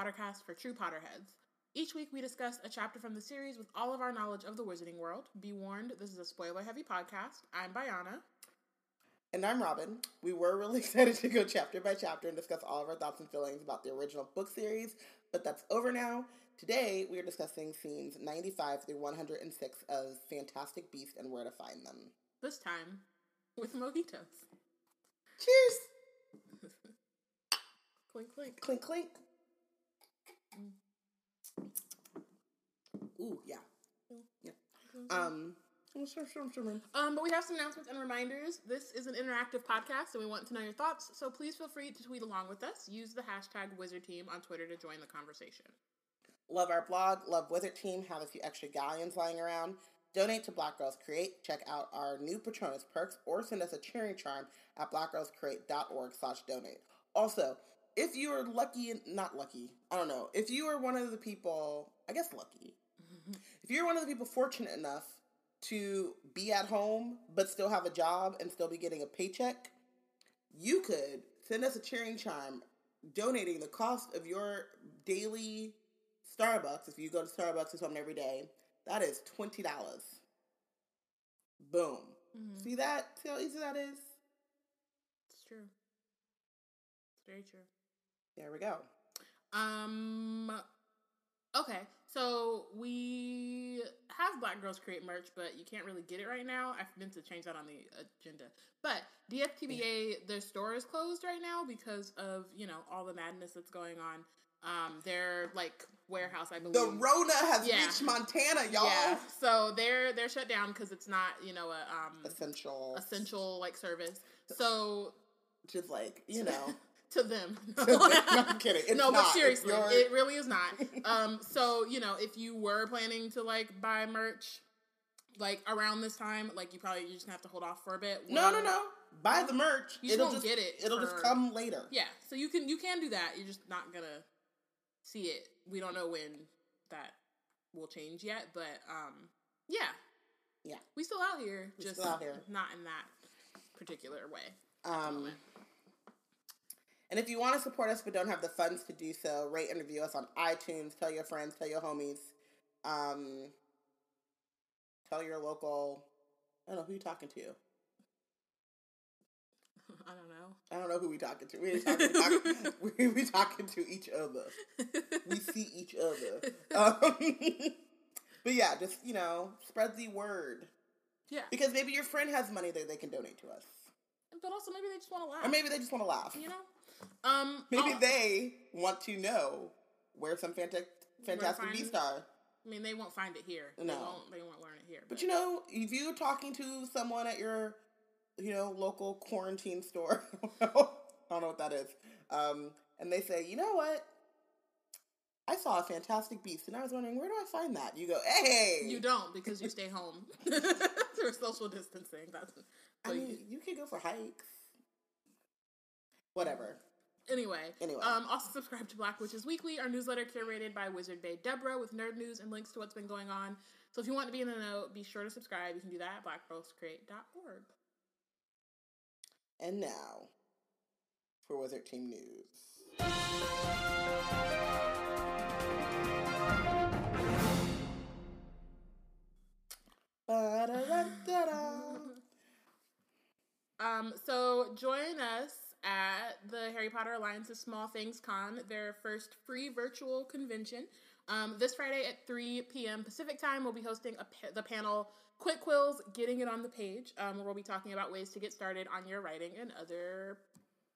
Wizard Team, a Harry Potter cast for true Potterheads. Each week we discuss a chapter from the series with all of our knowledge of the wizarding world. Be warned, this is a spoiler heavy podcast. I'm Bayana. And I'm Robin. We were really excited to go chapter by chapter and discuss all of our thoughts and feelings about the original book series, but that's over now. Today we are discussing scenes 95 through 106 of Fantastic Beasts and Where to Find Them. This time with mojitos. Cheers! clink, clink. Clink, clink. Ooh, yeah. Yeah. Um, sure, sure, sure. Um, but we have some announcements and reminders. This is an interactive podcast, and we want to know your thoughts. So please feel free to tweet along with us. Use the hashtag Wizard Team on Twitter to join the conversation. Love our blog, love Wizard Team, have a few extra galleons lying around. Donate to Black Girls Create. Check out our new Patronus perks or send us a cheering charm at blackgirlscreate.org slash donate. Also, if you are lucky and not lucky, I don't know, if you are one of the people, I guess lucky, if you're one of the people fortunate enough to be at home but still have a job and still be getting a paycheck, you could send us a cheering charm donating the cost of your daily Starbucks. If you go to Starbucks or something every day, that is $20. Boom. Mhm. See that? See how easy that is? It's true. It's very true. There we go. Um. Okay, so we have Black Girls Create merch, but you can't really get it right now. I've meant to change that on the agenda. But DFTBA, their store is closed right now because of you know all the madness that's going on. Um, their like warehouse, I believe. The Rona has Yeah. reached Montana, y'all. Yeah, so they're they're shut down because it's not you know a um Essential. essential like service. So Just like, you know. to them, no, I'm kidding. It's no, not. but seriously, it really is not. Um, so you know, if you were planning to like buy merch, like around this time, like you probably you just have to hold off for a bit. No, no, no. Buy the merch. You just it'll just get it It'll just come later. Yeah, so you can you can do that. You're just not gonna see it. We don't know when that will change yet, but um, yeah, Yeah. we still out here, We just still out here. not in that particular way. Um. And if you want to support us but don't have the funds to do so, rate and review us on iTunes. Tell your friends, tell your homies. Um, tell your local. I don't know who you're talking to. I don't know. I don't know who we talking to. We talking, talk, we, we talking to each other. We see each other. Um, but yeah, just you know, spread the word yeah, because maybe your friend has money that they can donate to us, but also maybe they just want to laugh. or maybe they just want to laugh. you know. Um, Maybe oh, they want to know where some fantastic fantastic find- beast are. I mean, they won't find it here. They No. won't. They won't learn it here. But you know, if you're talking to someone at your, you know, local quarantine store, I don't know what that is, um, and they say, you know what, I saw a fantastic beast, and I was wondering where do I find that? You go, hey, you don't because you stay home through social distancing. That's I mean, you- you could go for hikes, whatever. Anyway, Anyway. um, also subscribe to Black Witches Weekly, our newsletter curated by Wizard Bay Deborah with nerd news and links to what's been going on. So if you want to be in the know, be sure to subscribe. You can do that at blackgirlscreate.org. And now, for Wizard Team News. Um, so join us at the Harry Potter Alliance's Small Things Con, their first free virtual convention. Um, this Friday at 3 p.m. Pacific time, we'll be hosting a pa- the panel Quick Quills, Getting It on the Page, um, where we'll be talking about ways to get started on your writing and other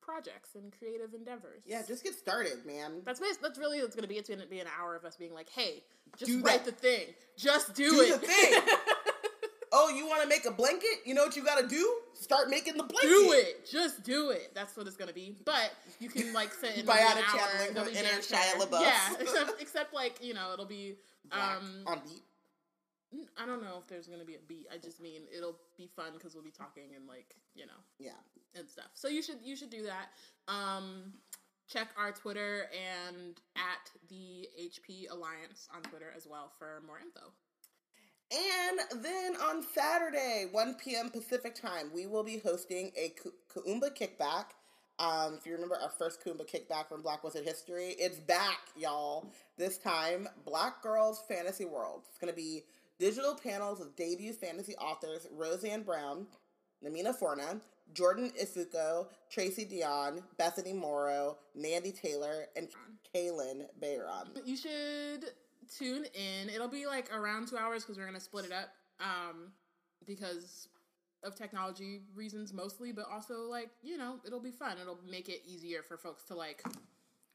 projects and creative endeavors. Yeah, just get started, man. That's that's really what's going to be. It's going to be an hour of us being like, "Hey, just Do write that. the thing. Just do, Do it. the thing. Oh, you want to make a blanket? You know what you got to do? Start making the blanket. do it. Just do it. That's what it's gonna be. But you can like sit in By an hour, be inner. Shia LaBeouf. Yeah, except except like you know it'll be. Um, on beat. I don't know if there's gonna be a beat. I just mean it'll be fun because we'll be talking and like you know Yeah. and stuff. So you should you should do that. Um, check our Twitter and at the HP Alliance on Twitter as well for more info. And then on Saturday, 1 p.m. Pacific time, we will be hosting a Ku- Kuumba kickback Um, if you remember our first Kuumba kickback from Black Wizard history, it's back, y'all. This time, Black Girls Fantasy World. It's going to be digital panels of debut fantasy authors Roseanne Brown, Namina Forna, Jordan Ifueko, Tracy Deonn, Bethany Morrow, Mandy Taylor, and Kalynn Bayron. You should tune in. It'll be like around two hours because we're gonna split it up. Um, because of technology reasons mostly, but also like you know it'll be fun. It'll make it easier for folks to like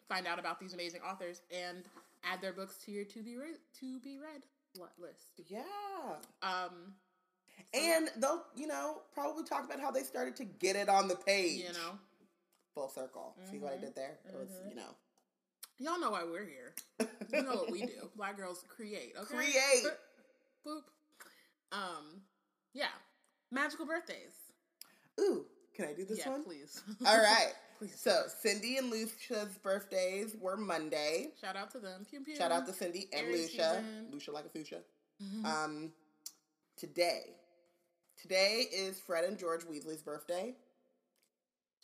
find out about these amazing authors and add their books to your to be read to be read list. Yeah. Um, and they'll, you know, probably talk about how they started to get it on the page. you know, Full circle. See what I Mhm. did there? It was, Mhm. you know. Y'all know why we're here. You know what we do. Black girls create. Okay. Create. Boop. Um, yeah. Magical birthdays. Ooh, can I do this yeah, one? please. All right. please. So Cindy and Lucia's birthdays were Monday. shout out to them. Pew pew. Shout out to Cindy and Aries Lucia. season. Lucia like a fuchsia. Mhm. Um, today, today is Fred and George Weasley's birthday.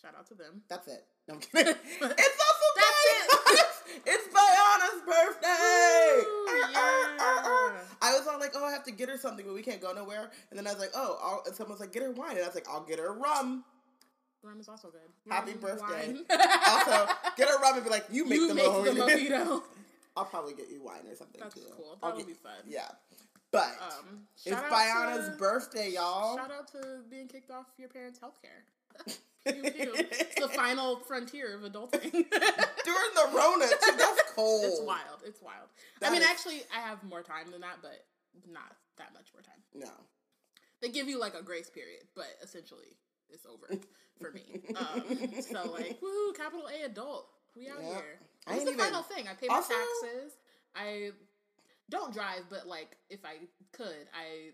shout out to them. That's it. No, I'm kidding. it's also That's Diana's. It's Diana's birthday. Arr, arr, arr, arr. yeah. I was all like, oh, I have to get her something, but we can't go nowhere. And then I was like, oh, I'll, and someone's like, get her wine, and I was like, I'll get her rum. Rum is also good. Happy birthday. Also, get her rum and be like, you make you the make mojito. the mojito. I'll probably get you wine or something That's too. cool. I'll That would get- be fun. Yeah, but Um, it's Biana's to- birthday, y'all. Shout out to being kicked off your parents' healthcare. Pew. It's the final frontier of adulting. During the Rona, too, that's cold. It's wild. It's wild. That I mean, is- actually, I have more time than that, but not that much more time. No. They give you like a grace period, but essentially, it's over for me. Um, so like, woohoo, capital A adult. We out Yep. here. I It's the even- final thing. I pay my Also- taxes. I don't drive, but like, if I could, I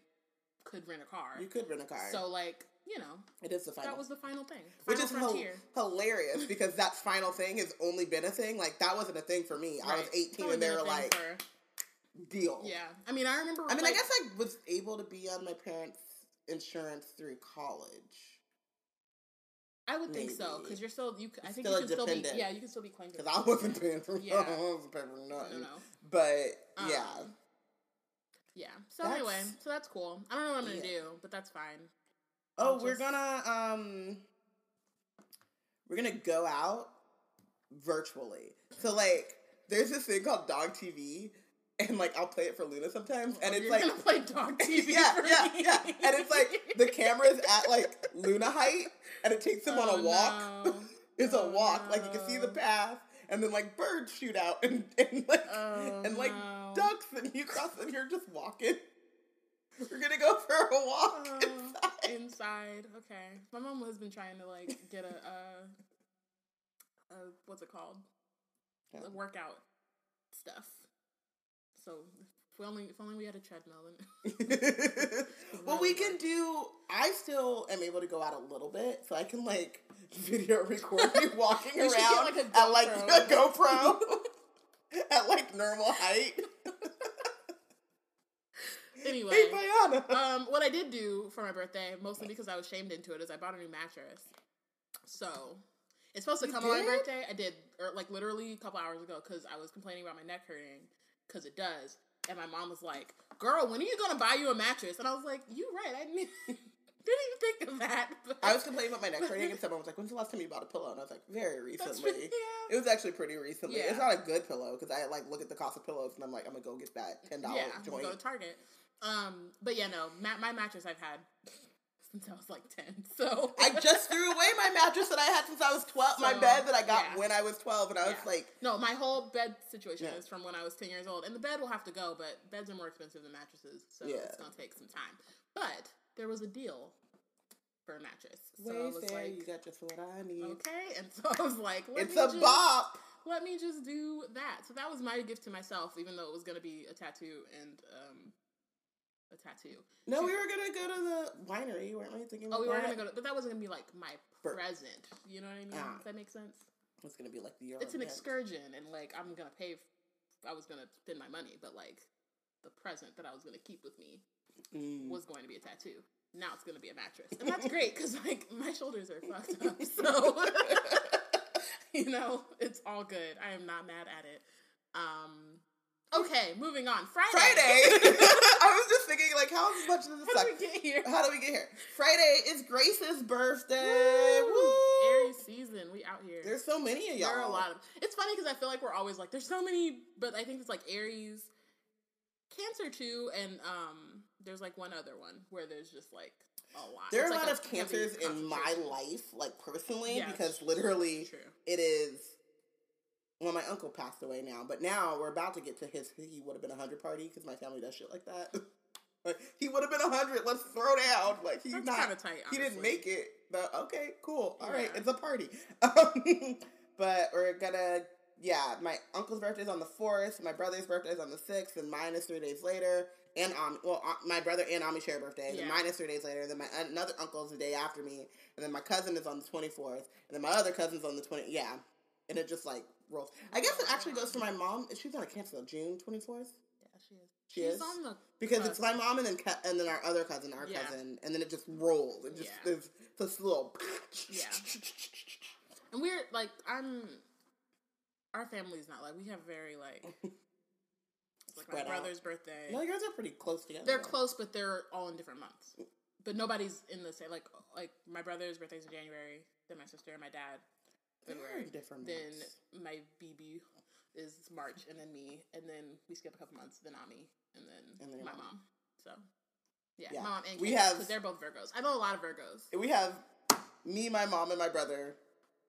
could rent a car. You could rent a car. So like, you know, it is the final. that was the final thing. Which is frontier. hilarious because that final thing has only been a thing. Like, that wasn't a thing for me. I was 18 Only and they were like, for- deal. yeah. I mean, I remember. I mean, like, I guess I was able to be on my parents' insurance through college. I would think so because you're still you. I think Still you can still be. Yeah, you can still be claimed. Because I wasn't paying for Yeah. I wasn't paying for No, nothing. no. But, Um, yeah. Yeah. So That's- anyway, so that's cool. I don't know what I'm gonna Yeah. do, but that's fine. Oh, I'll we're gonna um we're gonna go out virtually. So like there's this thing called dog TV and like I'll play it for Luna sometimes and Oh, it's like play dog TV. yeah, yeah, yeah. And it's like the camera's at like Luna height and it takes them on a Oh, walk. no. it's a Oh, walk. Like you can see the path and then like birds shoot out and, and like Oh, and like no. ducks and you cross and you're just walking. We're gonna go for a walk Oh, inside. inside. Okay. My mom has been trying to like get a uh, uh what's it called? Yeah. The workout stuff. So if we only if only we had a treadmill then well, we can do. I still am able to go out a little bit, so I can like video record me walking should get, around like, a at like a GoPro at like normal height. Anyway. Hey, Bayana. um, what I did do for my birthday, mostly because I was shamed into it, is I bought a new mattress. So it's supposed to You come on my birthday. I did, or like literally a couple hours ago, because I was complaining about my neck hurting, because it does. And my mom was like, "Girl, when are you gonna buy you a mattress?" And I was like, "You right, I didn't, didn't even think of that." But I was complaining about my neck hurting, and someone was like, "When's the last time you bought a pillow?" And I was like, "Very recently." pretty- yeah. It was actually pretty recently. Yeah. It's not a good pillow because I like look at the cost of pillows and I'm like, I'm gonna go get that ten dollar yeah, joint. go to Target. Um, but yeah, no, ma- my mattress I've had since I was like ten. So I just threw away my mattress that I had since I was 12, my bed that I got yeah. when I was 12, and I was like, No, my whole bed situation Yeah. is from when I was 10 years old. And the bed will have to go, but beds are more expensive than mattresses. So Yeah. it's going to take some time. But there was a deal for a mattress. So I was Wayfair, like, you got just what I need. okay. And so I was like, It's a just, bop. Let me just do that. So that was my gift to myself, even though it was going to be a tattoo and um, a tattoo. No, we were gonna go to the winery, weren't we? Thinking Oh, we were that? to go to, but that wasn't to be like my For- present. You know what I mean? Ah. Does that make sense? It's gonna be like the it's an excursion and like i'm gonna pay f- i was gonna spend my money but like the present that i was gonna keep with me Mm. was going to be a tattoo now it's gonna be a mattress and that's great because like my shoulders are fucked up so you know, it's all good. I am not mad at it. Um, okay, moving on. Friday. Friday. I was just thinking, like, how much does this How suck? did we get here? How do we get here? Friday is Grace's birthday. Woo! Woo! Aries season. We out here. There's so many of y'all. There are a lot of. It's funny because I feel like we're always like, there's so many, but I think it's like Aries, Cancer too, and um, there's like one other one where there's just like a lot. There are It's a like lot of cancers in my life, like personally, Yeah, because literally it is. Well, my uncle passed away now, but now we're about to get to his. He would have been a hundred party because my family does shit like that. Like, he would have been a hundred. Let's throw down. Like he's That's not. tight, He didn't make it. But okay, cool. All right, Yeah. it's a party. Um, but we're gonna. Yeah, my uncle's birthday is on the fourth. My brother's birthday is on the sixth, and mine is three days later. And um, well, uh, my brother and Ami share birthdays, Yeah. and mine is three days later. Then my another uncle is the day after me, and then my cousin is on the twenty fourth, and then my other cousin's on the twenty. Yeah, and it just like rolls. I guess it actually goes for my mom. She's on a cancel June twenty fourth Yeah, she is. She She's is? on the because it's my mom and then and then our other cousin, our Yeah. cousin, and then it just rolls. It just Yeah. is this little. Yeah. And we're like, I'm. Our family's not like we have very like. It's like my Spread out. brother's birthday. No, yours are pretty close together. They're close, but they're all in different months. But nobody's in the same. Like, like my brother's birthday's in January. Then my sister and my dad, February. different Then months. my BB is March, and then me, and then we skip a couple months. Then Ami, and then, And then my mom. mom. So, yeah, Yeah. my mom and We have- they're both Virgos. I know a lot of Virgos, We have me, my mom, and my brother,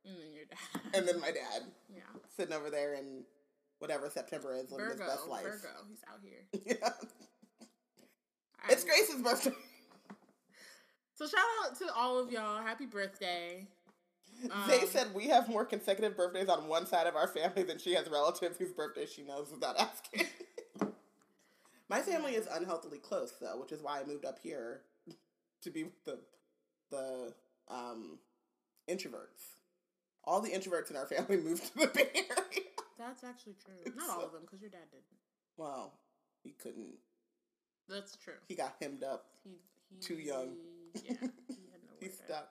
and then your dad, and then my dad yeah, sitting over there in whatever September is, living Virgo, his best life. Virgo, he's out here. yeah. It's Grace's birthday. So shout out to all of y'all. Happy birthday. They Um, said we have more consecutive birthdays on one side of our family than she has relatives whose birthday she knows without asking. My family is unhealthily close though, which is why I moved up here to be with the the um, introverts. All the introverts in our family moved to the Bay Area. That's actually true. Not all of them, because your dad didn't. Well, he couldn't. That's true. He got hemmed up. He, he Too young. Yeah, he had nowhere He's to stuck.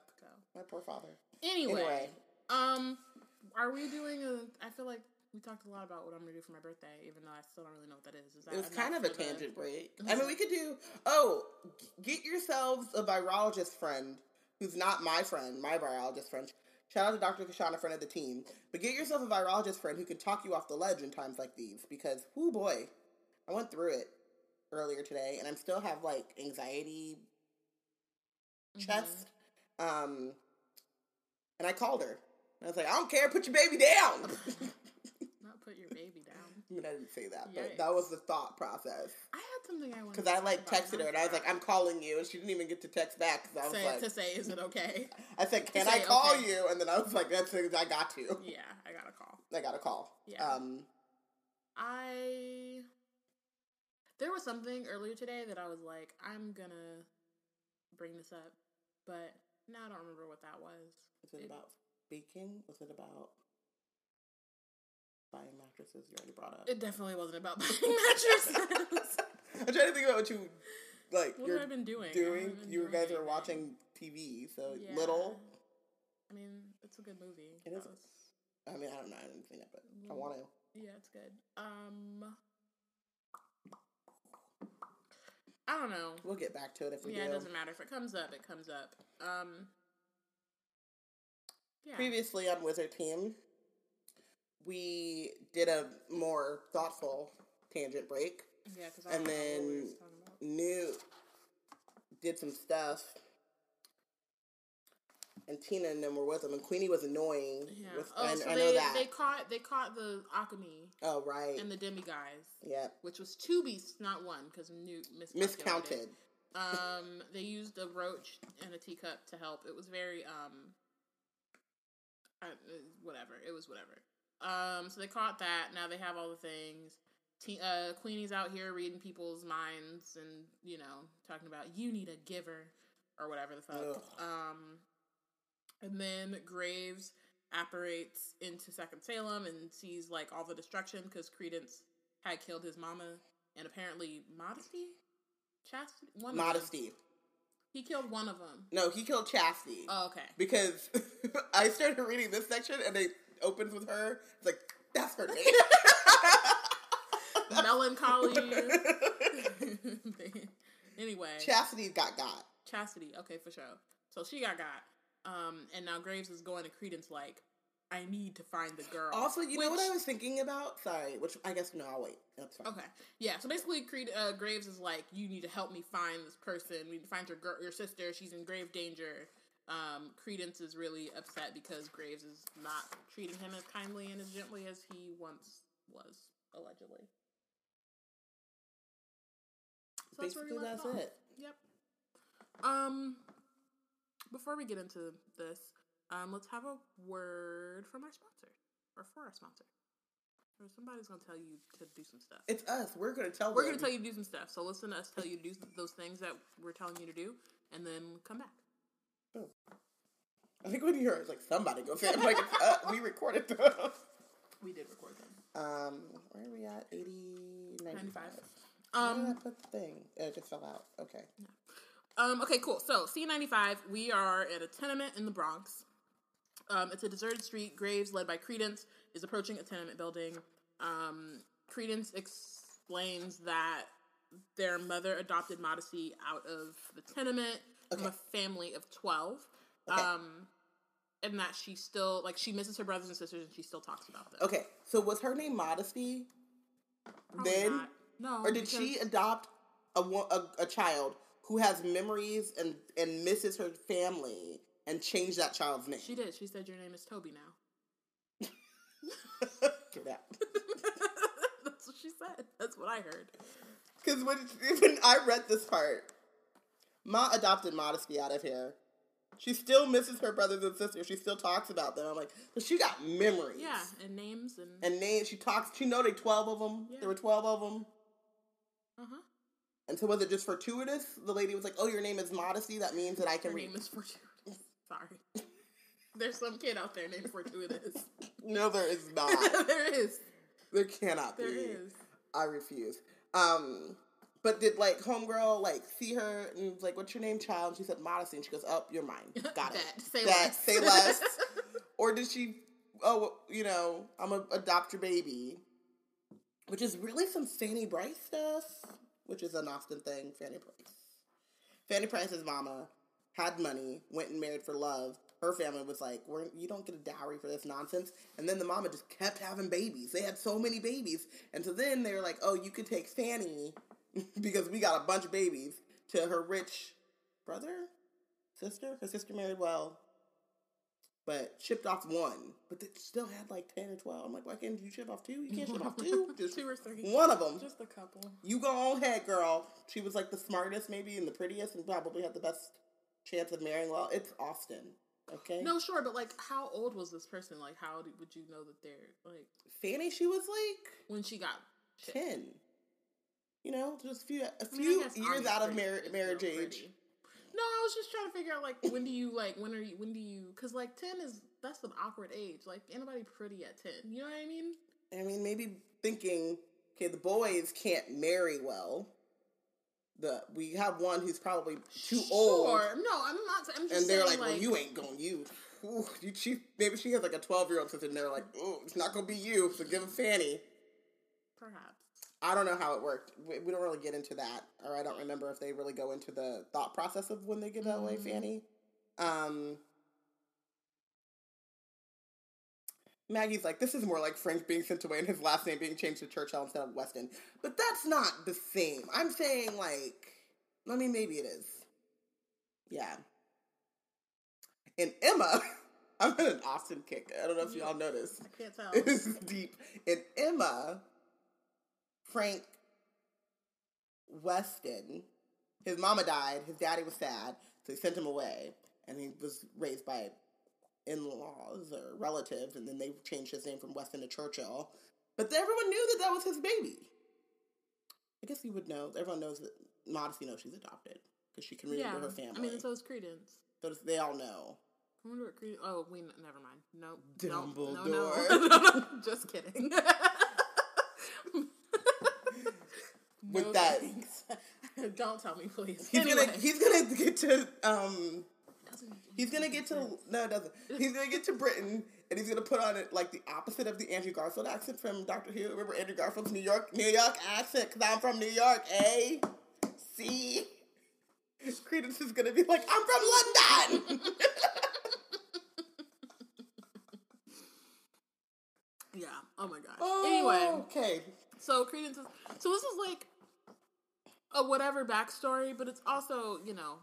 My poor father. Anyway, Anyway. um, are we doing a? I feel like we talked a lot about what I'm gonna do for my birthday, even though I still don't really know what that is. Is that It was kind of a tangent break. I mean, we could do. Oh, get yourselves a virologist friend who's not my friend, my virologist friend. Shout out to Dr. Kashana, friend of the team. But get yourself a virologist friend who can talk you off the ledge in times like these. Because, whoo boy, I went through it earlier today, and I still have like anxiety Mhm. chest. Um, and I called her. And I was like, I don't care, put your baby down. Not put your baby down. I mean, I didn't say that, but that was the thought process. I had something I wanted Because I like texted her and I was like, I'm calling you, and she didn't even get to text back because I was say, like, to say, is it okay? I said, can I call okay. you? And then I was like, that's it, I got to. yeah, I got a call. I got a call. Yeah. Um, I there was something earlier today that I was like, I'm gonna bring this up, but now I don't remember what that was. Was it It- about baking? Was it about buying mattresses? You already brought up. It definitely wasn't about buying mattresses. I'm trying to think about what you like. what you're have I been doing? Doing. been You doing guys are watching TV, so Yeah. little. I mean, it's a good movie. It is. Was- I mean, I don't know. I didn't see it, but I Mm. want to. yeah, it's good. Um, I don't know. We'll get back to it if we yeah, do. it doesn't matter if it comes up. It comes up. Um, yeah. Previously on Wizard Team, we did a more thoughtful tangent break. Yeah, because And then Newt did some stuff, and Tina and them were with them, and Queenie was annoying. Yeah. With, oh, I, so I they know that. they caught they caught the Occamy oh right. and the Demiguise, yeah. which was two beasts, not one, because Newt. Miscounted. Um, they used a roach and a teacup to help. It was very um, whatever. It was whatever. Um, so they caught that. Now they have all the things. Te- uh, Queenie's out here reading people's minds and you know talking about you need a giver or whatever the fuck. Ugh. Um, and then Graves apparates into Second Salem and sees like all the destruction because Credence had killed his mama and apparently Modesty, Chastity, one. Modesty. He killed one of them. No, he killed Chastity. Oh, okay. because I started reading this section and it opens with her. It's like that's her name. Melancholy. anyway, Chastity got got. Chastity. Okay, for sure. So she got got. Um, and now Graves is going to Credence like, I need to find the girl. Also, you know what I was thinking about? Sorry, which I guess no, I'll wait. That's fine. Okay, yeah. So basically, Creed uh, Graves is like, you need to help me find this person. We need to find your girl, your sister. She's in grave danger. Um, Credence is really upset because Graves is not treating him as kindly and as gently as he once was, allegedly. So that's Basically, left that's it. Yep. Um, before we get into this, um, let's have a word from our sponsor or for our sponsor. Or somebody's gonna tell you to do some stuff. It's us. We're gonna tell. We're them. gonna tell you to do some stuff. So listen to us tell you to do those things that we're telling you to do, and then come back. I think when you hear it, it's like somebody go say. I'm like it's, uh, we recorded them. We did record them. Um, where are we at? 80, 95. 95. Where Um, did I put the thing? It just fell out. Okay. Um, okay, cool. So C95, we are at a tenement in the Bronx. Um, it's a deserted street. Graves, led by Credence, is approaching a tenement building. Um, Credence explains that their mother adopted Modesty out of the tenement from a family of 12. Okay. Um, and that she still, like, she misses her brothers and sisters and she still talks about them. Okay. So was her name Modesty? Probably then, not. No. or did she adopt a, a a child who has memories and and misses her family and change that child's name? She did. She said, Your name is Toby now. Get out. That's what she said. That's what I heard. Because when, when I read this part, Ma adopted Modesty out of here. She still misses her brothers and sisters. She still talks about them. I'm like, but she got memories. Yeah, and names and, And names. She talks. She know they twelve of them. Yeah. There were twelve of them. uh huh. And so was it just fortuitous? The lady was like, "Oh, your name is Modesty. That means that I can Her read." name is Fortuitous. Sorry. There's some kid out there named Fortuitous. no, there is not. there is. there cannot There be. is. I refuse. Um, but did like homegirl like see her and was like, "What's your name, child?" And she said Modesty, and she goes, "Up, you're mine. Got it. That. Say that. less. Say less." or did she? Oh, you know, I'm gonna adopt your baby, which is really some Fanny Bryce stuff, which is an Austen thing. Fanny Price. Fanny Price's mama had money, went and married for love. Her family was like, We're, "You don't get a dowry for this nonsense." And then the mama just kept having babies. They had so many babies, and so then they were like, "Oh, you could take Fanny because we got a bunch of babies." To her rich brother, sister. Her sister married well, but shipped off one. But they still had like ten or twelve. I'm like, why can't you ship off two? You can't ship off two. Just Two or three. one of them. Just a couple. You go on ahead, girl. She was like the smartest, maybe, and the prettiest, and probably had the best chance of marrying well. It's Austen, okay? No, sure, but like, how old was this person? Like, how would you know that they're like Fanny, she was like when she got shipped? ten. You know, just a few a I mean, I few guess years out of mar- marriage age. No, I was just trying to figure out like when do you like when are you when do you because like ten is that's an awkward age. Like anybody pretty at ten. You know what I mean? I mean, maybe thinking, okay, the boys can't marry well. The we have one who's probably too old, Sure. No, I'm not. I'm just and they're saying, like, "Well, you ain't going you." Ooh, you she, maybe she has like a twelve year old sister, and they're like, "Oh, it's not gonna be you." So give him Fanny. perhaps. I don't know how it worked. We, we don't really get into that, or I don't remember if they really go into the thought process of when they give that away. Fanny. Um, Maggie's like, this is more like Frank being sent away and his last name being changed to Churchill instead of Weston. But that's not the same. I'm saying, like, I mean, maybe it is. Yeah. And Emma, I'm in an Austen kick. I don't know if mm-hmm. y'all noticed. I can't tell. It is deep. And Emma, Frank Weston, his mama died, his daddy was sad, so he sent him away. And he was raised by in laws or relatives, and then they changed his name from Weston to Churchill. But everyone knew that that was his baby. I guess you would know. Everyone knows that Modesty knows she's adopted because she can remember her family. I mean, so is Credence. so does- they all know. I wonder what Credence. Oh, we never mind. No, no, no, Dumbledore. no, no, no. Just kidding. With that- don't tell me, please. He's anyway, gonna he's gonna get to um doesn't. He's gonna get to no, it doesn't. He's gonna get to Britain, and he's gonna put on it like the opposite of the Andrew Garfield accent from Doctor Who. Remember Andrew Garfield's New York, New York accent? Cause I'm from New York, eh? See, Credence is gonna be like, I'm from London. Yeah. Oh my gosh. anyway, okay. so Credence is so this is like a whatever backstory, but it's also you know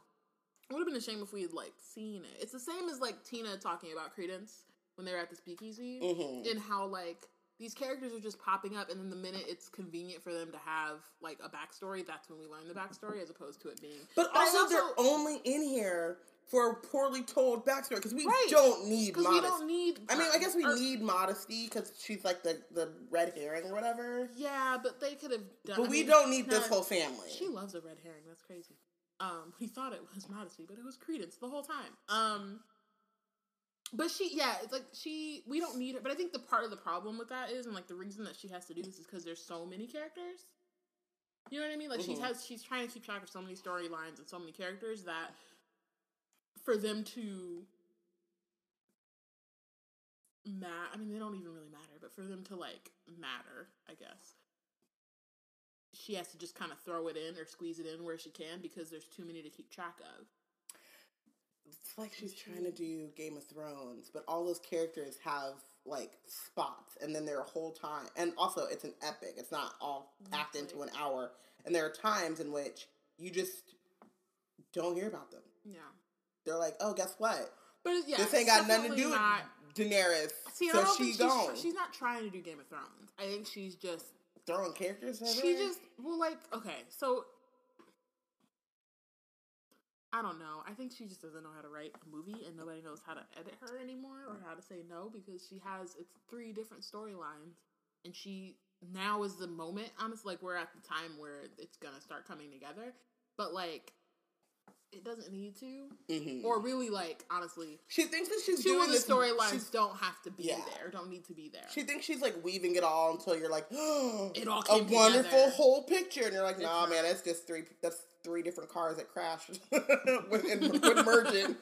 it would have been a shame if we had like seen it. It's the same as like Tina talking about Credence when they were at the speakeasy Mhm. and how like these characters are just popping up, and then the minute it's convenient for them to have like a backstory, that's when we learn the backstory, as opposed to it being. But I also, they're only in here for a poorly told backstory because we Right. don't need modesty. we don't need. I mean, I guess we or- need modesty because she's like the, the red herring or whatever. Yeah, but they could have done. But I we mean, don't need this whole family. She loves a red herring. That's crazy. Um, he thought it was modesty, but it was credence the whole time. Um, but she, yeah, it's like she. We don't need her. But I think the part of the problem with that is, and like the reason that she has to do this is because there's so many characters. You know what I mean? Like she Mhm. has, she's trying to keep track of so many storylines and so many characters that for them to matter. I mean, they don't even really matter, but for them to like matter, I guess she has to just kind of throw it in or squeeze it in where she can because there's too many to keep track of. It's like she's trying to do Game of Thrones, but all those characters have like spots, and then there are whole time. And also, it's an epic. It's not all packed into an hour. And there are times in which you just don't hear about them. Yeah, They're like, oh, guess what? but yeah, this ain't got nothing to do not- with Daenerys. See, so she think gone. she's, she's not trying to do Game of Thrones. I think she's just throwing characters. she everywhere? just well, like okay, so I don't know. I think she just doesn't know how to write a movie, and nobody knows how to edit her anymore or how to say no because she has it's three different storylines, and she now is the moment. Honestly, like we're at the time where it's gonna start coming together, but like it doesn't need to, Mhm. or really like honestly, she thinks that she's two doing of the storylines don't have to be Yeah. there, don't need to be there. She thinks she's like weaving it all until you're like, oh, It all a wonderful together. whole picture, and you're like, nah, man, that's just three. That's three different cars that crashed with, in, with merging.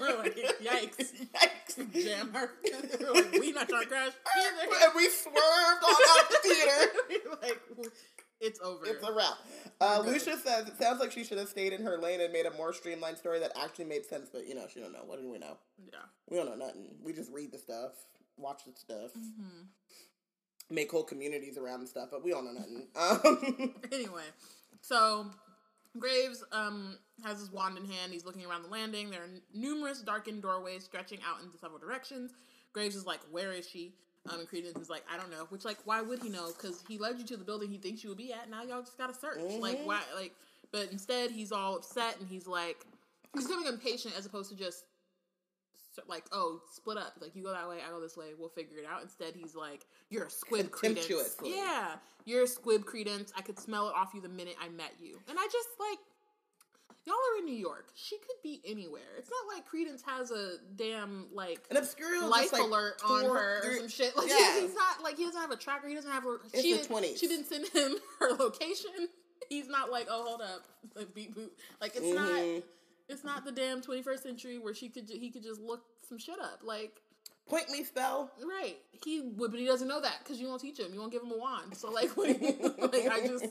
we're like, yikes. Yikes. Jam her. we're like, we not trying to crash either. and we swerved on out the theater. Like, it's over. It's a wrap. Uh, Lucia says it sounds like she should have stayed in her lane and made a more streamlined story that actually made sense, but you know she don't know. What do we know? yeah. We don't know nothing. We just read the stuff, watch the stuff, Mm-hmm. make whole communities around the stuff, but we don't know nothing. Um, Anyway, so Graves um has his wand in hand. He's looking around the landing. There are numerous darkened doorways stretching out into several directions. Graves is like, "Where is she?" Um, and Credence is like, "I don't know." Which, like, why would he know? Because he led you to the building he thinks you would be at. Now y'all just gotta search. Like, Mhm. why? Like, but instead he's all upset and he's like, he's becoming impatient as opposed to just like, oh, split up. Like, you go that way, I go this way. We'll figure it out. Instead, he's like, you're a squib credence. Yeah, you're a squib credence. I could smell it off you the minute I met you. And I just like, y'all are in New York. She could be anywhere. It's not like Credence has a damn like an obscure life like, alert on her or some shit. Like Yeah. he's not like he doesn't have a tracker. He doesn't have her. It's she the didn't- 20s. She didn't send him her location. He's not like, oh, hold up, like, beat boot. Like it's not. Mhm. It's not the damn 21st century where she could he could just look some shit up. Like Point me spell. right, he would, but he doesn't know that because you won't teach him. You won't give him a wand. So like, what, like I just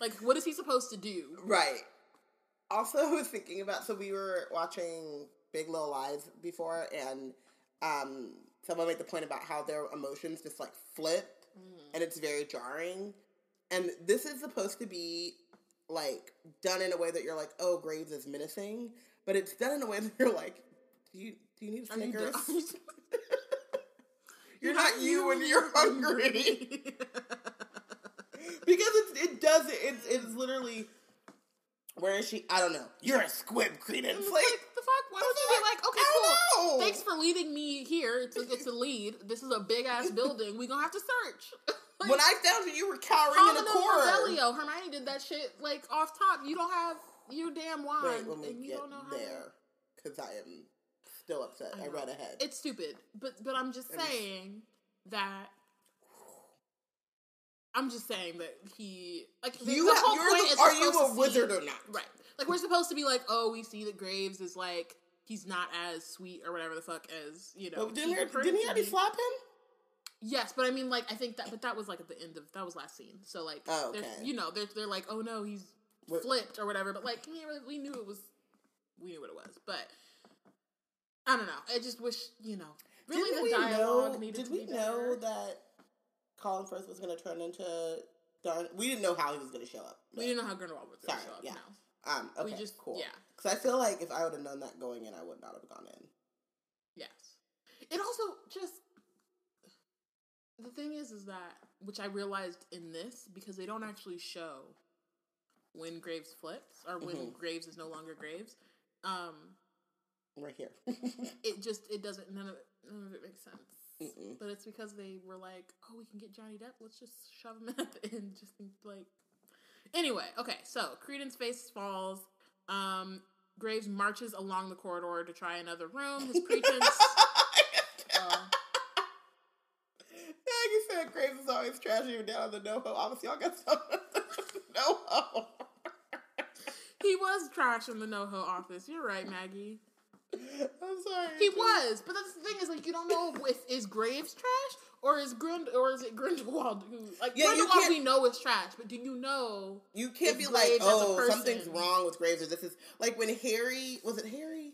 like what is he supposed to do? Right. Also, I was thinking about so we were watching Big Little Lies before, and um, someone made the point about how their emotions just like flip, and it's very jarring. And this is supposed to be like done in a way that you're like, oh, Graves is menacing, but it's done in a way that you're like, do you do you need Snickers? You're not you when you're hungry. because it's, it does it. It's, it's literally. Where is she? I don't know. You're a squib, Credence. Like, like, the fuck? Why would you be like, okay, cool. know. Thanks for leading me here to get to lead. This is a big ass building. We gonna have to search. Like, when I found you, you were cowering in the a corner. Revelio. Hermione did that shit like off top. You don't have your damn wand, Wait, and you get don't know how. there because I am still upset. I, know. read ahead. It's stupid, but but I'm just was- saying that. I'm just saying that he like the, you the whole point the, is are you a wizard see- or not? Right. Like we're supposed to be like, oh, we see that Graves is like he's not as sweet or whatever the fuck as you know. But didn't, he didn't he already slap him? Yes, but I mean, like, I think that, but that was like at the end of that was last scene. So like, Oh, okay. you know, they're they're like, oh no, he's What- flipped or whatever. But like, we knew it was, we knew what it was. But I don't know. I just wish you know, really didn't the we dialogue know? needed Did we know better. that Colin Firth was going to turn into Don? We didn't know how he was going to show up. We didn't know how Grindelwald was going to show up. yeah. No. Um, okay, We just- cool. yeah. Because I feel like if I would have known that going in, I would not have gone in. Yes. It also just the thing is is that which I realized in this because they don't actually show when Graves flips or when Mhm. Graves is no longer Graves. Um Right here. it just it doesn't none of it none of it makes sense. Mm-mm. But it's because they were like, oh, we can get Johnny Depp. Let's just shove him up and. Just like, anyway. Okay, so Credence face falls. Um, Graves marches along the corridor to try another room. His pretense. uh, Maggie said Graves is always trashing you down in the NoHo office. Y'all got something. NoHo. he was trash in the NoHo office. You're right, Maggie. I'm sorry. He was, but that's the thing is like you don't know if is Graves trash or is Grind or is it Grindelwald who like Yeah, Grindelwald we know is trash, but do you know? You can't be Graves like, as a oh, person- something's wrong with Graves, or this is like when Harry was it Harry?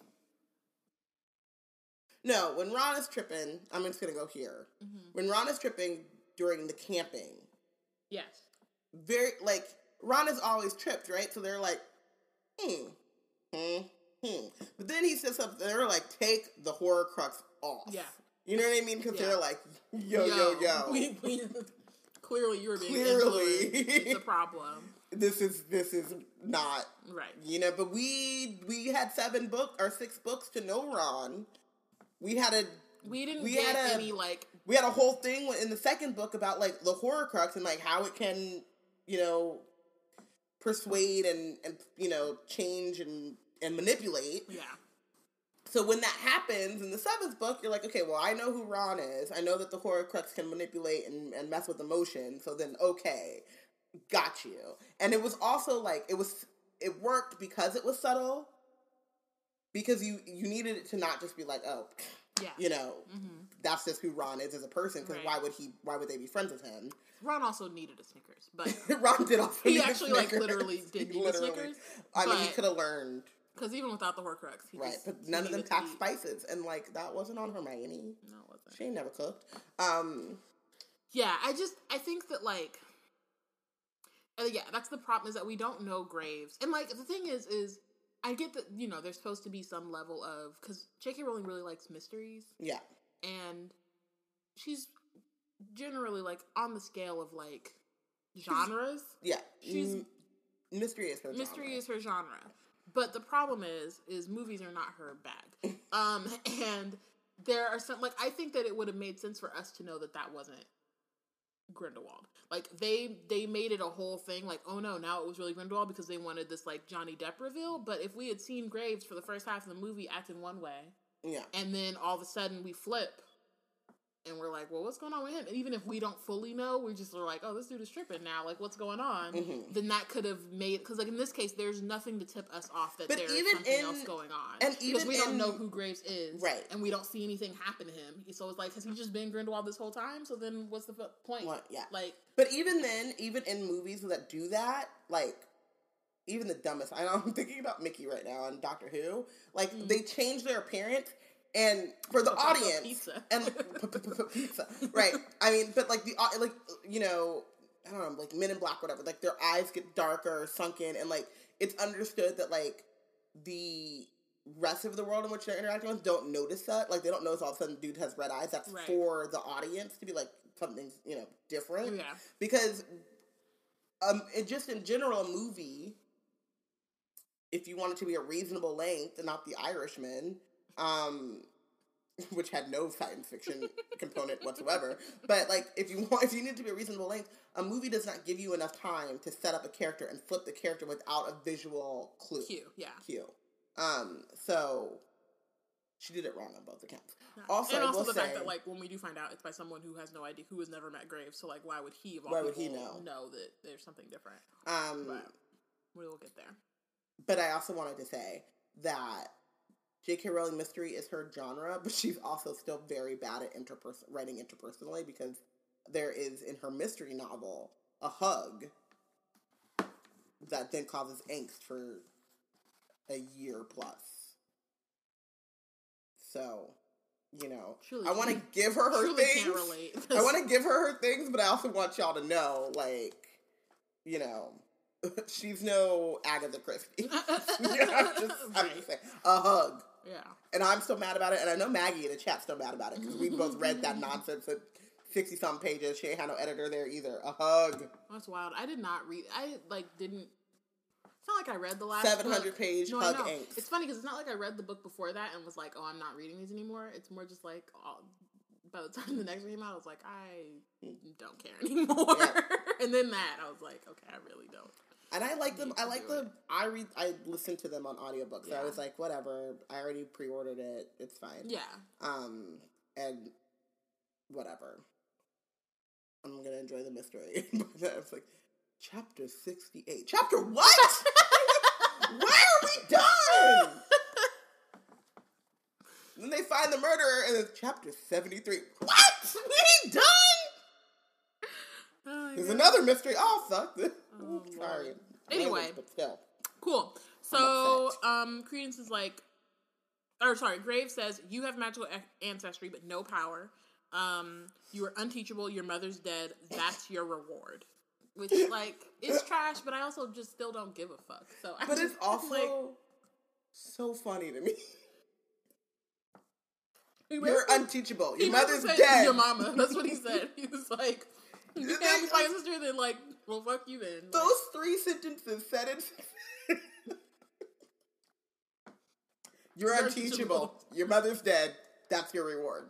No, when Ron is tripping, I'm just gonna go here. Mm-hmm. When Ron is tripping during the camping, Yes. very like Ron is always tripped, right? So they're like, hmm, hmm, hmm. But then he says something. They're like, take the Horcrux off. Yeah. You know what I mean? Because Yeah. they're like, yo, yo, yo. We, we, clearly, you're being Clearly. It's a problem, this is this is not right? you know. But we we had seven book or six books to know Ron. We had a We didn't We get had a- any like we had a whole thing in the second book about like the Horcrux and like how it can you know persuade and and you know change and and manipulate yeah, so when that happens in the seventh book you're like okay well i know who ron is i know that the Horcrux can manipulate and, and mess with emotion so then okay got you and it was also like it was it worked because it was subtle because you you needed it to not just be like oh yeah. you know hmm that's just who Ron is as a person. Because Right. why would he? Why would they be friends with him? Ron also needed a Snickers, but Ron did also. He actually, like, literally did need a Snickers, I mean, he could have learned because even without the Horcrux, he right, just but none of them packed spices, and like that wasn't on Hermione. No, it wasn't. She ain't never cooked. Um, Yeah, I just I think that like uh, yeah, that's the problem is that we don't know Graves. And like the thing is is I get that you know there's supposed to be some level of cuz J.K. Rowling really likes mysteries yeah, and she's generally like on the scale of like genres. yeah. She's- mystery is her Mystery genre. is her genre. But the problem is is movies are not her bag. um and there are some like I think that it would have made sense for us to know that that wasn't Grindelwald. Like they they made it a whole thing like oh no now it was really Grindelwald because they wanted this like Johnny Depp reveal, but if we had seen Graves for the first half of the movie acting one way yeah. and then all of a sudden we flip and we're like, well, what's going on with him? And even if we don't fully know, we just are like, oh, this dude is tripping now. Like, what's going on? Mhm. Then that could have made because, like in this case, there's nothing to tip us off that But there's something in- else going on, and because even we don't know who Graves is, Right. And we don't see anything happen to him. So it's like, has he just been Grindelwald this whole time? So then, what's the point? What? Yeah. Like, But even then, even in movies that do that, like even the dumbest. I know I'm thinking about Mickey right now on Doctor Who. Like Mm. they change their appearance, and for the audience, pizza. and pizza, right? I mean, but like the like you know, I don't know, like Men in Black, whatever. Like their eyes get darker, sunken, and like it's understood that like the rest of the world in which they're interacting with don't notice that. Like they don't notice all of a sudden dude has red eyes. That's Right. for the audience to be like something's you know different yeah, because um it just in general a movie if you want it to be a reasonable length and not the irishman um which had no science fiction component whatsoever but like if you want if you need it to be a reasonable length a movie does not give you enough time to set up a character and flip the character without a visual clue Q, yeah. cue um so she did it wrong on both accounts Yeah. Also, and also the fact that like when we do find out it's by someone who has no idea who has never met Graves, so like why would he Why would he know? know that there's something different? um But we will get there. but I also wanted to say that J.K. Rowling mystery is her genre, but she's also still very bad at interpers- writing interpersonally because there is in her mystery novel a hug that then causes angst for a year plus. So, you know, Truly I want to give her her things. I want to give her her things, but I also want y'all to know, like, you know, she's no Agatha Christie. I'm just, I'm just saying, a hug. Yeah. And I'm still mad about it, and I know Maggie in the chat's still mad about it because we both read that nonsense at sixty something pages. She ain't had no editor there either. A hug, That's wild. I did not read. I like didn't. It's not like I read the last seven hundred page No, hug angst. It's funny because it's not like I read the book before that and was like, "Oh, I'm not reading these anymore." It's more just like, oh, by the time the next one came out, I was like, I don't care anymore. And then that, I was like, okay, I really don't. And I like them. I like do the. I read. I listen to them on audiobooks. So I was like, whatever. I already pre-ordered it. It's fine. Yeah. Um, and whatever. I'm gonna enjoy the mystery. but then I was like, chapter sixty-eight. Chapter what? Where are we done? then they find the murderer, and it's chapter seventy-three. What? We done. There's another mystery. Oh fuck. Oh, Sorry. Anyway. Cool. So, um, Credence is like, or sorry, Grave says you have magical ancestry but no power. Um, you are unteachable. Your mother's dead. That's your reward. Which, like, is trash, but I also just still don't give a fuck. So, I But just, it's also like, so funny to me. You're unteachable. Your mother's dead. Your mama. That's what he said. He was like, you can't thing be my is- sister. Then, like, well, fuck you then. Like, Those three sentences said it. You're unteachable. Your mother's dead. That's your reward.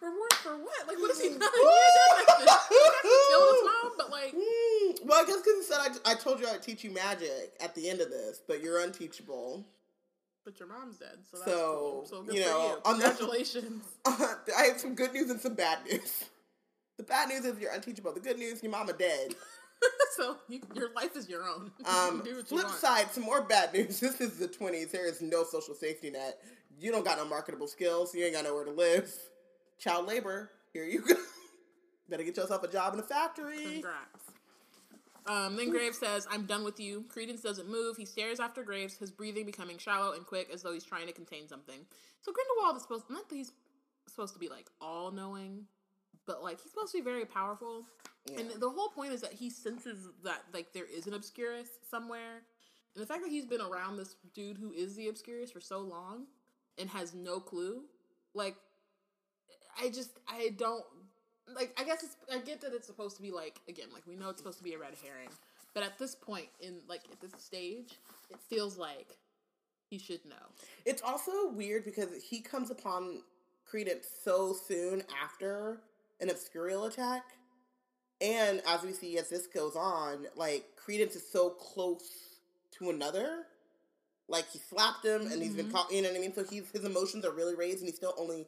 reward for what? Like, what has he done? He ain't done. He killed his mom, but like, Mm, well, I guess because it said I, I told you I'd teach you magic at the end of this, but you're unteachable. But your mom's dead, so that's So, cool. So good you for know, you. on the- Congratulations. I have some good news and some bad news. The bad news is you're unteachable. The good news, your mama dead. so you, your life is your own. Um, you flip side, some more bad news. This is the 20s. There is no social safety net. You don't got no marketable skills. You ain't got nowhere to live. Child labor. Here you go. Better get yourself a job in a factory. Congrats. Um, then Graves says, I'm done with you. Credence doesn't move. He stares after Graves, his breathing becoming shallow and quick as though he's trying to contain something. So Grindelwald is supposed not that he's supposed to be like all knowing, but like he's supposed to be very powerful. Yeah. And the whole point is that he senses that like there is an Obscurus somewhere. And the fact that he's been around this dude who is the Obscurus for so long and has no clue, like I just I don't like I guess it's I get that it's supposed to be like again, like we know it's supposed to be a red herring. But at this point in like at this stage, it feels like he should know. It's also weird because he comes upon Credence so soon after an Obscurial attack. And as we see as this goes on, like Credence is so close to another. Like he slapped him and he's been Mhm. caught you know what I mean? So he's his emotions are really raised and he's still only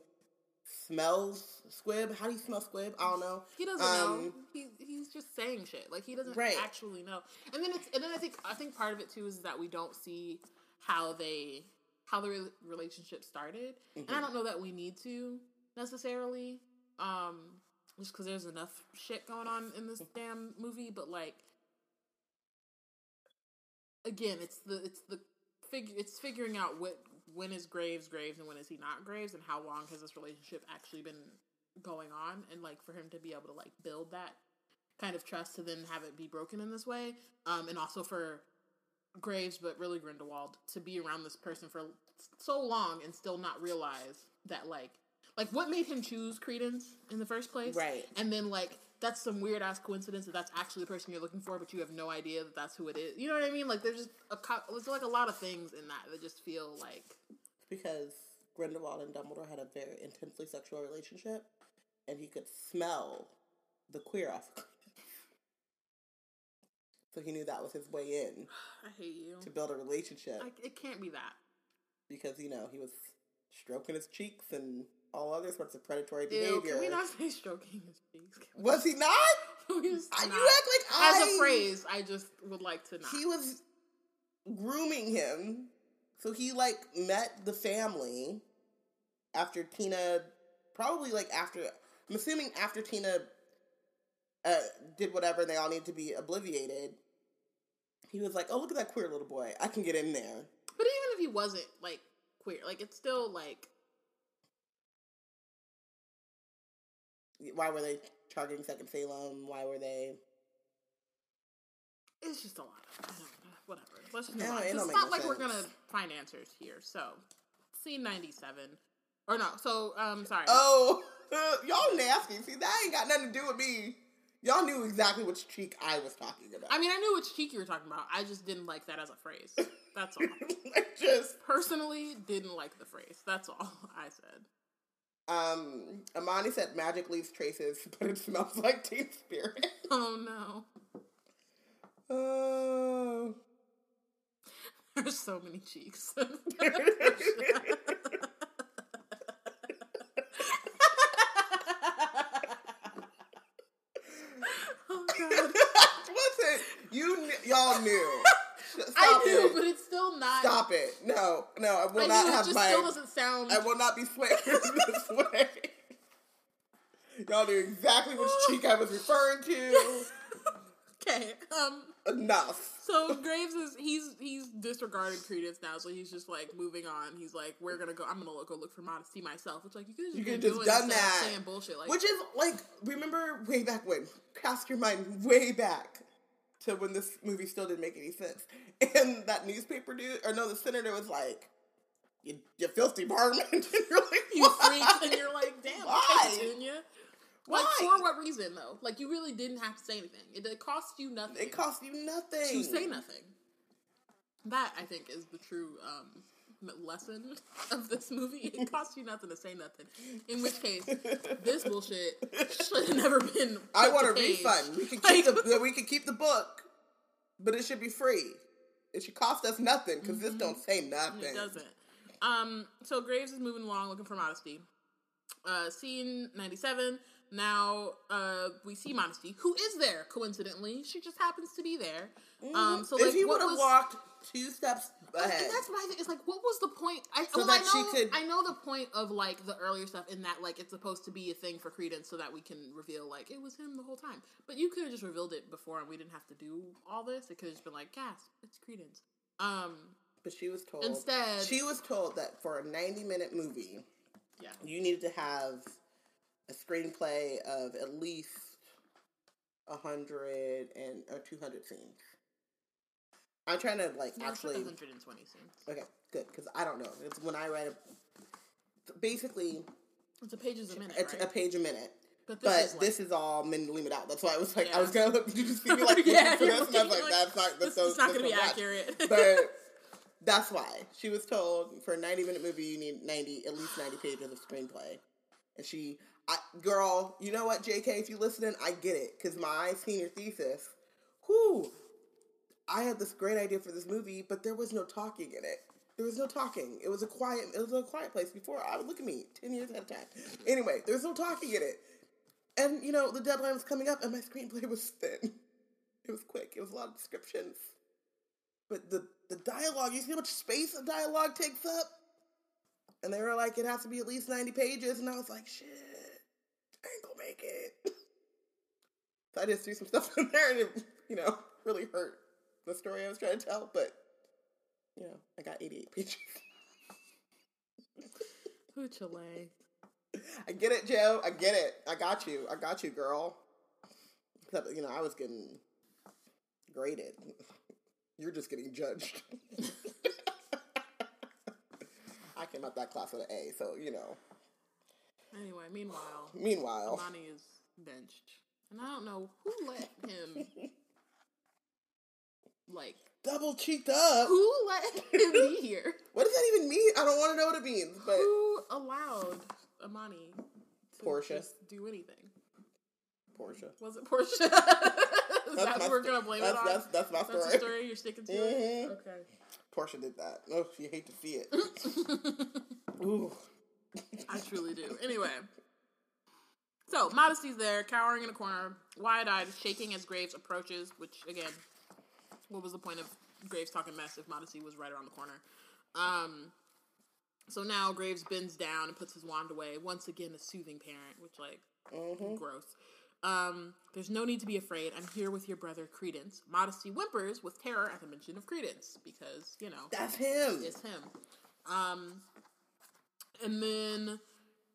smells squib. How do you smell squib? I don't know. He doesn't know. Um, He he's just saying shit. Like he doesn't Right. actually know. And then it's and then I think I think part of it too is that we don't see how they how the re- relationship started. And I Mhm. don't know that we need to necessarily um just cuz there's enough shit going on in this damn movie, but like again, it's the it's the figure it's figuring out what when is Graves Graves and when is he not Graves and how long has this relationship actually been going on and like for him to be able to like build that kind of trust to then have it be broken in this way um and also for Graves but really Grindelwald to be around this person for so long and still not realize that like like what made him choose Credence in the first place Right. and then like that's some weird ass coincidence that that's actually the person you're looking for, but you have no idea that that's who it is. You know what I mean? Like there's just a co- there's like a lot of things in that that just feel like because Grindelwald and Dumbledore had a very intensely sexual relationship, and he could smell the queer off. so he knew that was his way in I hate you. to build a relationship Like it can't be that. because you know he was stroking his cheeks and all other sorts of predatory Ew, behavior. can we not say stroking his cheeks? Was he not? He's I- you act like as a phrase. I just would like to not. he was grooming him. So he like met the family after Tina, probably like after. I'm assuming after Tina uh, did whatever, they all need to be obliviated. He was like, "Oh, look at that queer little boy! I can get in there." But even if he wasn't like queer, like it's still like Why were they targeting Second Salem? Why were they? it's just a lot. Whatever. Let's just No, on. it 'Cause don't It's not no like we're gonna find answers here. So, scene ninety seven, or no? So, um, sorry. Oh, y'all nasty. See, that ain't got nothing to do with me. Y'all knew exactly which cheek I was talking about. I mean, I knew which cheek you were talking about. I just didn't like that as a phrase. That's all. I just Personally, didn't like the phrase. That's all I said. Um, Amani said magic leaves traces, but it smells like Teen Spirit. Oh no, Oh. there's so many cheeks. oh god. Listen, you y'all knew. Stop I do, it. but it's still not. Stop it. No, no, I will I not it have just my. still doesn't sound. I will not be swearing this way. Y'all knew exactly which cheek I was referring to. okay. Um. Enough. So Graves is he's he's disregarding Credence now, so he's just like moving on. He's like, "We're gonna go. I'm gonna look, go look for modesty myself." Which like you could have You just, could just done that. saying bullshit. Like, Which is like, remember way back when? Cast your mind way back to when this movie still didn't make any sense. And that newspaper dude, or no, the senator was like, "You, you filthy barman." and you're like, you "Why?" freak, and you're like, "Damn, Why? Petunia." Like Why? for what reason though? Like you really didn't have to say anything. It, it cost you nothing. It cost you nothing to say nothing. That I think is the true um, lesson of this movie. It costs you nothing to say nothing. In which case, this bullshit should have never been. I want to a refund. We can Like- keep the we can keep the book, but it should be free. It should cost us nothing because this don't say nothing. Mm-hmm. It doesn't. Um, so Graves is moving along looking for modesty. Uh, scene 97. Now uh, we see Modesty, who is there coincidentally. She just happens to be there. Um, so if like, he would have was- walked two steps Ahead, that's my thing. It's like, what was the point? I, So well, that I she know, could- I know the point of like the earlier stuff in that like it's supposed to be a thing for Credence so that we can reveal like it was him the whole time. But you could have just revealed it before and we didn't have to do all this. It could have just been like, gasp, it's Credence. Um, but she was told Instead- she was told that for a ninety-minute movie, yeah. you needed to have a screenplay of at least a hundred and or two hundred scenes. I'm trying to like No, it's like actually 120 scenes. okay, good because I don't know. It's when I read it. Basically, It's a pages a minute, it's right? a page a minute. but But is, like, this is all minimally out. That's why I was like, I was gonna look. You see me like yeah, for this? And I was like, like, that's not. this That's so, not that's going to be accurate. But that's why she was told for a ninety minute movie you need ninety at least ninety pages of screenplay, and she, I, girl, you know what, J.K. If you listening, I get it because my senior thesis, whoo, I had this great idea for this movie, but there was no talking in it. There was no talking. It was a quiet. It was a quiet place before. I would look at me ten years at a time. Anyway, there was no talking in it, and you know the deadline was coming up, and my screenplay was thin. It was quick. It was a lot of descriptions, but the the dialogue. You see how much space a dialogue takes up, and they were like, it has to be at least ninety pages, and I was like, shit, I ain't gonna make it. So I just threw some stuff in there, and it you know really hurt the story I was trying to tell, but you know, I got 88 pages. Who Chile? I get it, Jo. I get it. I got you. I got you, girl. Except, you know, I was getting graded. You're just getting judged. I came out that class with an A, so, you know. Anyway, meanwhile, Meanwhile, Amani is benched. And I don't know who let him, like, double cheeked up. who let him be here? What does that even mean? I don't want to know what it means, but Who allowed Amani to Portia. just do anything? Portia. Was it Portia? is that That's what we're gonna blame that's, it on? That's, that's my That's story. the story you're sticking to. Mhm. Okay. Portia did that. Oh, you hate to see it. Ooh. I truly do. Anyway, So Modesty's there, cowering in a corner, wide-eyed, shaking as Graves approaches. Which again, what was the point of Graves talking mess if Modesty was right around the corner? Um. So now Graves bends down and puts his wand away. Once again, a soothing parent, which like gross. Um, there's no need to be afraid. I'm here with your brother Credence. Modesty whimpers with terror at the mention of Credence because you know That's him. it's him. Um, and then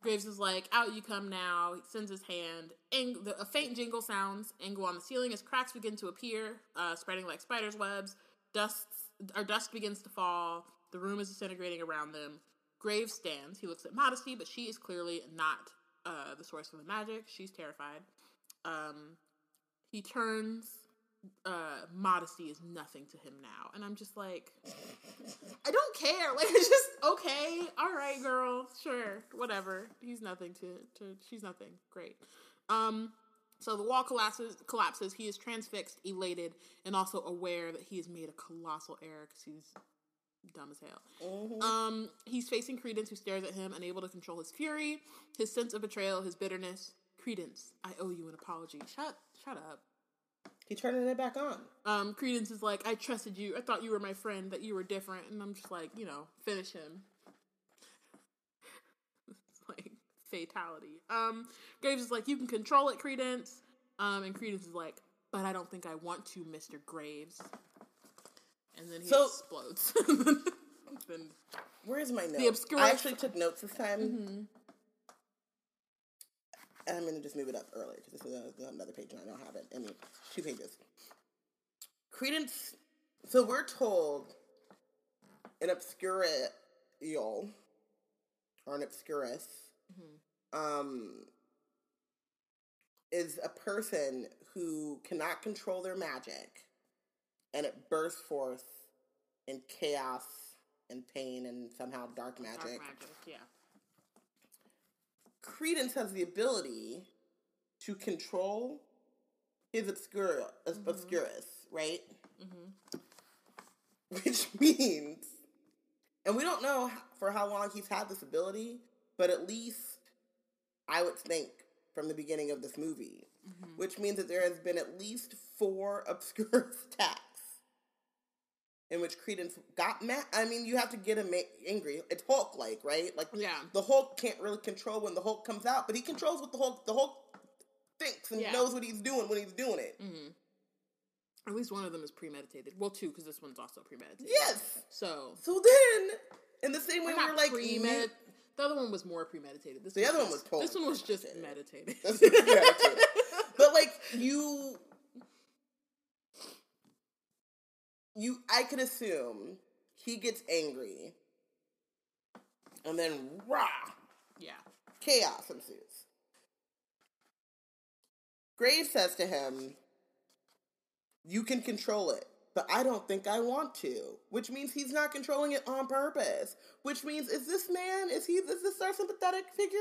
Graves is like, "Out you come now." He sends his hand. Ang- the, a faint jingle sounds. Angle on the ceiling as cracks begin to appear, uh, spreading like spiders' webs. Dust or dust begins to fall. The room is disintegrating around them. Graves stands. He looks at Modesty, but she is clearly not uh, the source of the magic. She's terrified. Um, he turns. Uh, modesty is nothing to him now, and I'm just like, I don't care. Like it's just okay. All right, girl. Sure. Whatever. He's nothing to to she's nothing. Great. Um so the wall collapses collapses. He is transfixed, elated, and also aware that he has made a colossal error cuz he's dumb as hell. Um he's facing Credence who stares at him, unable to control his fury, his sense of betrayal, his bitterness. Credence, I owe you an apology. Shut shut up. He turning it back on. Um, Credence is like, I trusted you. I thought you were my friend, that you were different. And I'm just like, you know, finish him. it's like fatality. Um, Graves is like, you can control it, Credence. Um, and Credence is like, but I don't think I want to, Mr. Graves. And then he So- explodes. then, Where's my notes? obscure- I actually took notes this time. And I'm going to just move it up earlier because this is another page and I don't have it. I mean, two pages. Credence. So we're told an obscurial or an obscurus um, is a person who cannot control their magic and it bursts forth in chaos and pain and somehow dark magic. dark magic, yeah. Credence has the ability to control his obscura, mm-hmm. obscurus, right? Mm-hmm. Which means, and we don't know for how long he's had this ability, but at least I would think from the beginning of this movie, mm-hmm. which means that there has been at least four obscurus attacks in which Credence got mad. I mean, you have to get him angry. It's Hulk like, right? Like, Yeah. the Hulk can't really control when the Hulk comes out, but he controls what the Hulk the Hulk thinks and Yeah. knows what he's doing when he's doing it. Mm-hmm. At least one of them is premeditated. Well, two, because this one's also premeditated. Yes. So, So then, in the same way, They're we not were like, premed- The other one was more premeditated. This The was other one was totally This one was just premeditated. meditated. But like you, you, I could assume he gets angry, and then rah, yeah. chaos ensues. Graves says to him, You can control it, but I don't think I want to. Which means he's not controlling it on purpose. Which means, is this man, is he, is this our sympathetic figure?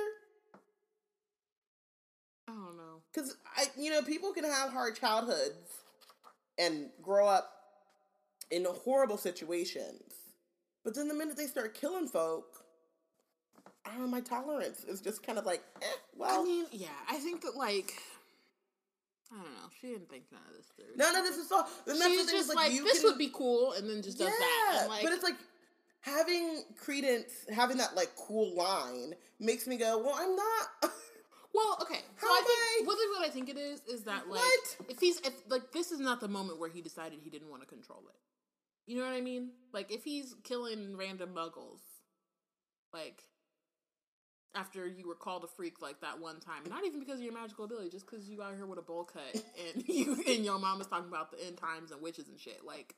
I don't know. Because, I, you know, people can have hard childhoods and grow up in horrible situations. But then the minute they start killing folk, I know, my tolerance is just kind of like, eh, well. I mean, yeah, I think that like I don't know. She didn't think none of this through. None of this is all. And that's the She's just is, like, you this can- would be cool, and then just does that. Like, but it's like having credence, having that like cool line makes me go, well, I'm not. well, okay. So How I think what, what I think it is is that like What? if he's if like this is not the moment where he decided he didn't want to control it. You know what I mean? Like if he's killing random muggles, like after you were called a freak like that one time, not even because of your magical ability, just because you out here with a bowl cut and you and your mom was talking about the end times and witches and shit. Like,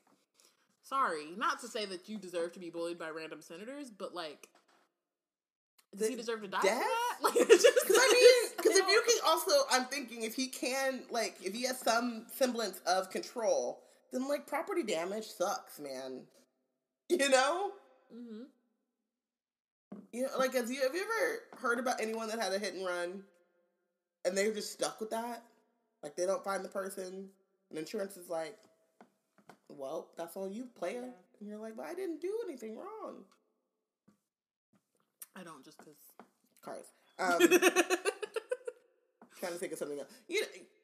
sorry, not to say that you deserve to be bullied by random senators, but like, does he deserve to die death? for that? Like, just Because I mean, because if you can also, I'm thinking if he can, like, if he has some semblance of control, then like property damage sucks, man. You know, hmm you know, like, have you have you ever heard about anyone that had a hit and run, and they're just stuck with that? Like they don't find the person, and insurance is like, well, that's all you, player. And you're like, but I didn't do anything wrong. I don't just because. Cars. Um, trying to think of something else. You,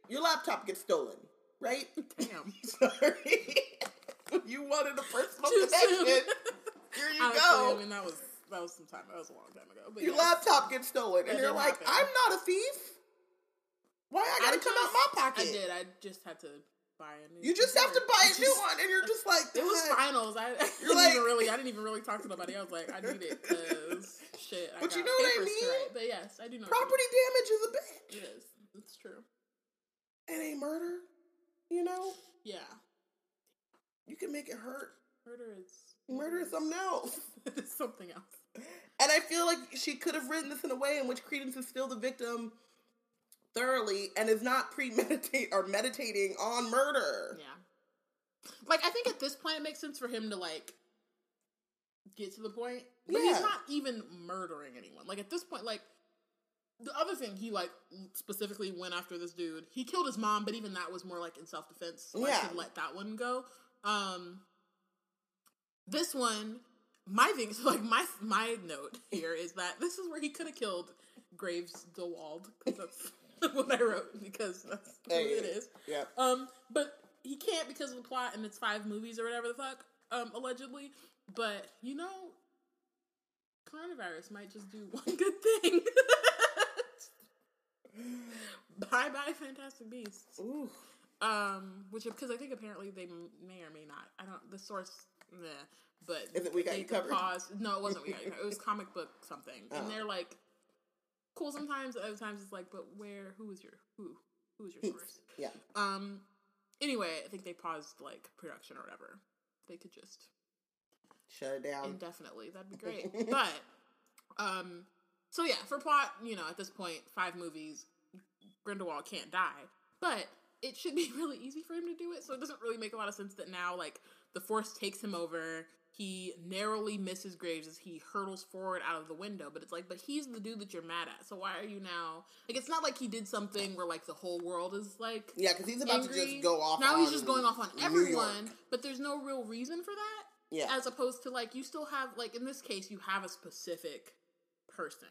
your laptop gets stolen, right? Damn. Sorry. you wanted a personal Too connection. Here you Honestly, go. I mean, that was that was some time. That was a long time ago. But your yes. laptop gets stolen, and you're like, happen. I'm not a thief. Why I gotta come out my pocket? I did. I just had to buy a new. You just have to computer. buy I a new one, and you're just like, It was finals. I, I You're didn't like- even really. I didn't even really talk to nobody. I was like, I need it because shit. I But you know what I mean? But yes, I do know. Property damage is a bitch. It is. It's true. It ain't murder. You know, Yeah. you can make it hurt. Murder is Murder is something else. it's something else. And I feel like she could have written this in a way in which Credence is still the victim thoroughly and is not premeditate or meditating on murder. Yeah. Like I think at this point it makes sense for him to like get to the point. But Yeah. he's not even murdering anyone. Like at this point, like the other thing he like specifically went after this dude. He killed his mom, but even that was more like in self defense. So I Yeah. could let that one go. Um this one, my thing so like my my note here is that this is where he could have killed Graves DeWald, because that's what I wrote, because that's what it is. Yeah. Um, but he can't because of the plot and it's five movies or whatever the fuck, um, allegedly. But you know, coronavirus might just do one good thing. bye bye, Fantastic Beasts. Ooh. Um, which because I think apparently they may or may not. I don't. The source, nah. But Is it We Got they You Covered? Paused. No, it wasn't. We got you. Covered. It was comic book something, Oh. and they're like cool sometimes. Other times it's like, but where? Who is your who? Who is your source? Yeah. Um. Anyway, I think they paused like production or whatever. They could just Shut it down. indefinitely. That'd be great. but um. So yeah, for plot, you know, at this point, five movies, Grindelwald can't die, but it should be really easy for him to do it. So it doesn't really make a lot of sense that now, like, the Force takes him over. He narrowly misses Graves as he hurtles forward out of the window. But it's like, but he's the dude that you're mad at. So why are you now? Like, it's not like he did something where like the whole world is like Yeah, because he's about to just go off. Now he's just going off on everyone, but there's no real reason for that. Yeah. As opposed to like you still have like in this case you have a specific person.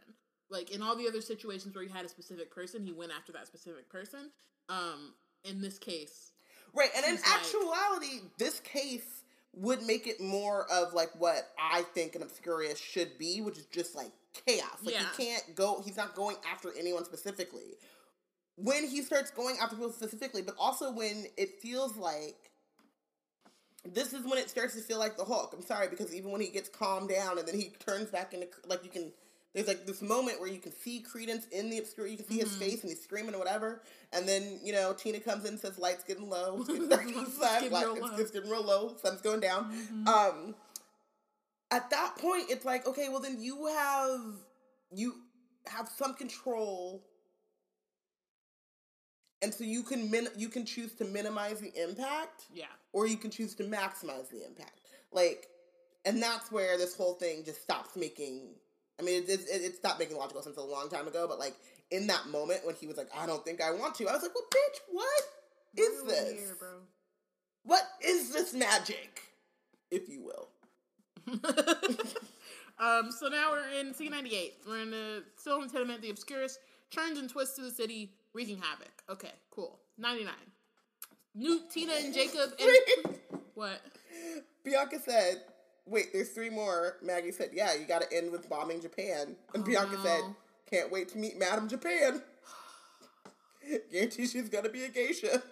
Like in all the other situations where you had a specific person, he went after that specific person. Um, in this case, Right, and in like- actuality, this case would make it more of like what I think an Obscurious should be, which is just like chaos. Like Yeah. he can't go he's not going after anyone specifically. When he starts going after people specifically, but also when it feels like this is when it starts to feel like the Hulk. I'm sorry, because even when he gets calmed down and then he turns back into like you can there's like this moment where you can see Credence in the obscure. You can see his Mhm. face and he's screaming or whatever. And then you know Tina comes in and says, "Lights getting low. It's getting It's getting Like, real it's, low." it's getting real low. Sun's going down." Mhm. Um, at that point, it's like, okay, well then you have you have some control, and so you can min- you can choose to minimize the impact yeah, or you can choose to maximize the impact. Like, and that's where this whole thing just stops making. I mean, it, it, it stopped making logical sense a long time ago, but like in that moment when he was like, "I don't think I want to," I was like, "Well, bitch, what is this? here? What is this magic, if you will?" um, so now we're in C98. We're in the still in tenement. The Obscurus turns and twists to the city, wreaking havoc. Okay, cool. 99. Newt, Tina, and Jacob. And, what? Bianca said, "Wait, there's three more." Maggie said, "Yeah, you got to end with bombing Japan." And Oh, Bianca said, oh, "Can't wait to meet Madam Japan." Guarantee she's gonna be a geisha.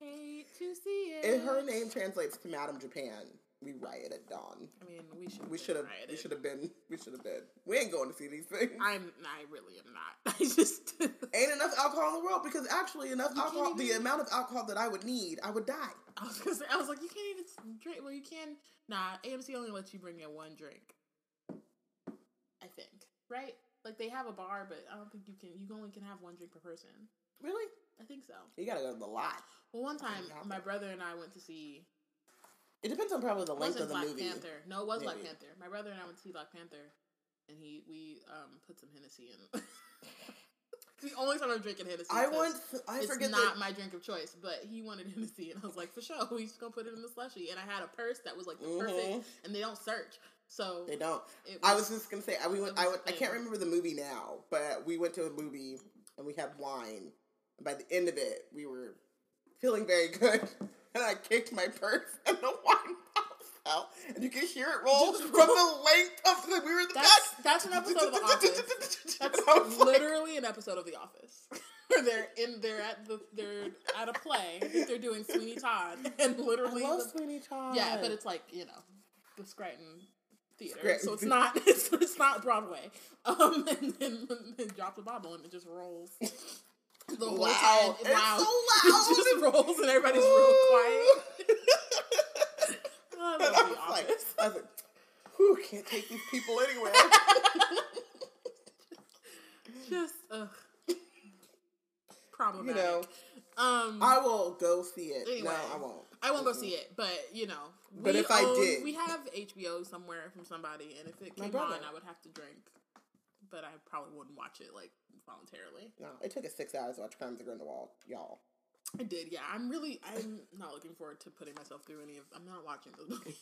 Hate to see it. If her name translates to Madam Japan, we riot at dawn. I mean, we should. We should have. We should have been. We should have been. We ain't going to see these things. I'm. I really am not. I just. ain't enough alcohol in the world because actually enough You alcohol. The amount of alcohol that I would need, I would die. I was gonna say. I was like, you can't even drink. Well, you can. Nah, AMC only lets you bring in one drink. I think. Right. Like they have a bar, but I don't think you can. You only can have one drink per person. Really? I think so. You gotta go to the lot. Well, one time my brother and I went to see. It depends on probably the length of the Black movie. Panther. No, it was Black Panther. My brother and I went to see Black Panther, and he we um put some Hennessy in. it's the only time I'm drinking Hennessy. I want. I it's forget not that. my drink of choice, but he wanted Hennessy, and I was like, for sure, we just gonna put it in the slushy. And I had a purse that was like the Mhm. perfect, and they don't search, so They don't. it I was just gonna say. I we went. I, went, I can't remember the movie now, but we went to a movie and we had wine. And by the end of it, we were feeling very good. And I kicked my purse, and the wine bottle fell, and you can hear it roll from the length of the. We were in the That's back. that's an episode of The Office. That's I like, literally an episode of The Office. Where they're in they're at the they're at a play. They're doing Sweeney Todd and I literally love the- Sweeney Todd. Yeah, but it's like, you know, the Scranton Theater. Scranton. So it's not it's, it's not Broadway. Um and then it drops a bottle and it just rolls. The whole Wow. time. It's wow. so loud. just rolls and everybody's real quiet. I And love I The was like, I was like, whew, can't take these people anywhere. Just ugh. Problematic. you know, um I will go see it. Anyway. no, I won't. I won't go see it, but you know. But we if I did- we have HBO somewhere from somebody, and if it My came brother. on, I would have to drink. But I probably wouldn't watch it like voluntarily. No, it took us six hours to watch Crime of the Grindelwald, y'all. I did, yeah. I'm really, I'm not looking forward to putting myself through any of. I'm not watching those movies.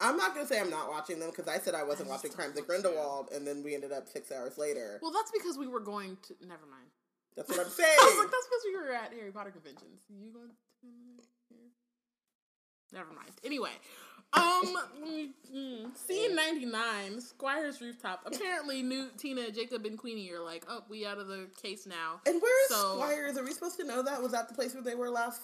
I'm not gonna say I'm not watching them because I said I wasn't I watching don't Crime of the want to. Grindelwald, and then we ended up six hours later. well, that's because we were going to. Never mind. That's what I'm saying. I was like, that's because we were at Harry Potter conventions. You going? To... Never mind. Anyway, um, scene ninety nine, Squire's rooftop. Apparently, Newt Tina, Jacob, and Queenie are like, oh, we out of the case now. and where's So- Squires? Are we supposed to know that? Was that the place where they were last?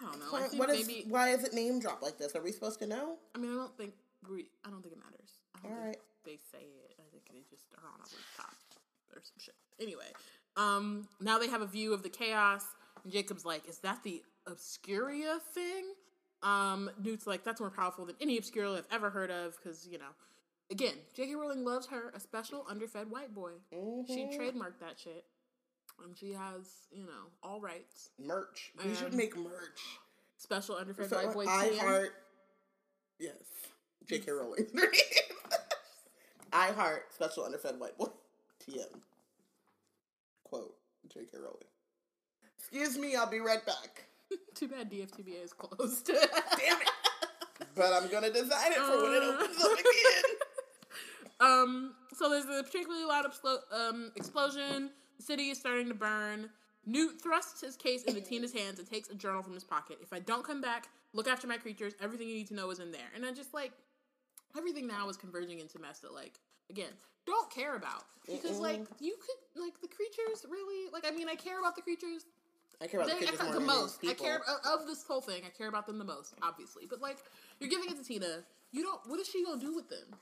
I don't know. I think what is? maybe. Why is it name dropped like this? Are we supposed to know? I mean, I don't think we. I don't think it matters. I don't All think right. they say it. I think they just are on a rooftop or some shit. Anyway, um, now they have a view of the chaos, and Jacob's like, "Is that the Obscuria thing?" Um, Newt's like, "That's more powerful than any Obscuria I've ever heard of." Because you know, again, J.K. Rowling loves her a special underfed white boy. She Mhm. trademarked that shit, and she has you know all rights. merch. We should make merch. Special underfed white boy. I heart. Yes, J.K. Rowling. I heart special underfed white boy. TM. Quote J.K. Rowling. Excuse me, I'll be right back. Too bad DFTBA is closed. Damn it! But I'm gonna design it for when it Uh. opens up again. Um, so there's a particularly loud um, explosion. The city is starting to burn. Newt thrusts his case into Tina's hands and takes a journal from his pocket. If I don't come back, look after my creatures. Everything you need to know is in there. And I just like everything now is converging into mess that like again don't care about because like you could like the creatures really like I mean I care about the creatures I care about the kids the most. I care of, of this whole thing. I care about them the most, obviously. But like, you're giving it to Tina. You don't. What is she gonna do with them?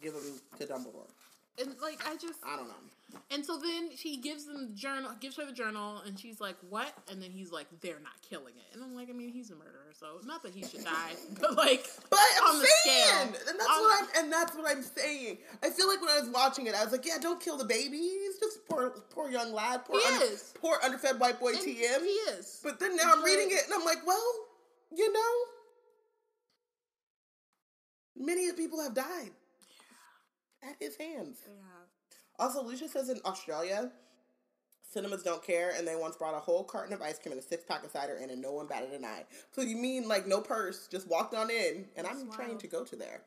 Give them to Dumbledore. And like, I just. I don't know. And so then she gives them the journal, gives her the journal, and she's like, "What?" And then he's like, "They're not killing it." And I'm like, I mean, he's a murderer, so not that he should die, but like, But I'm saying, scale, and that's on- what I'm, and that's what I'm saying. I feel like when I was watching it, I was like, "Yeah, don't kill the baby. He's just poor, poor young lad, poor, under- poor underfed white boy and TM." he is. But then now I'm reading it, and I'm like, well, you know, many of people have died at his hands. Yeah. Also, Lucia says in Australia, cinemas don't care, and they once brought a whole carton of ice cream and a six pack of cider in, and no one batted an eye. So you mean like no purse, just walked on in, and I'm That's trying to go to there.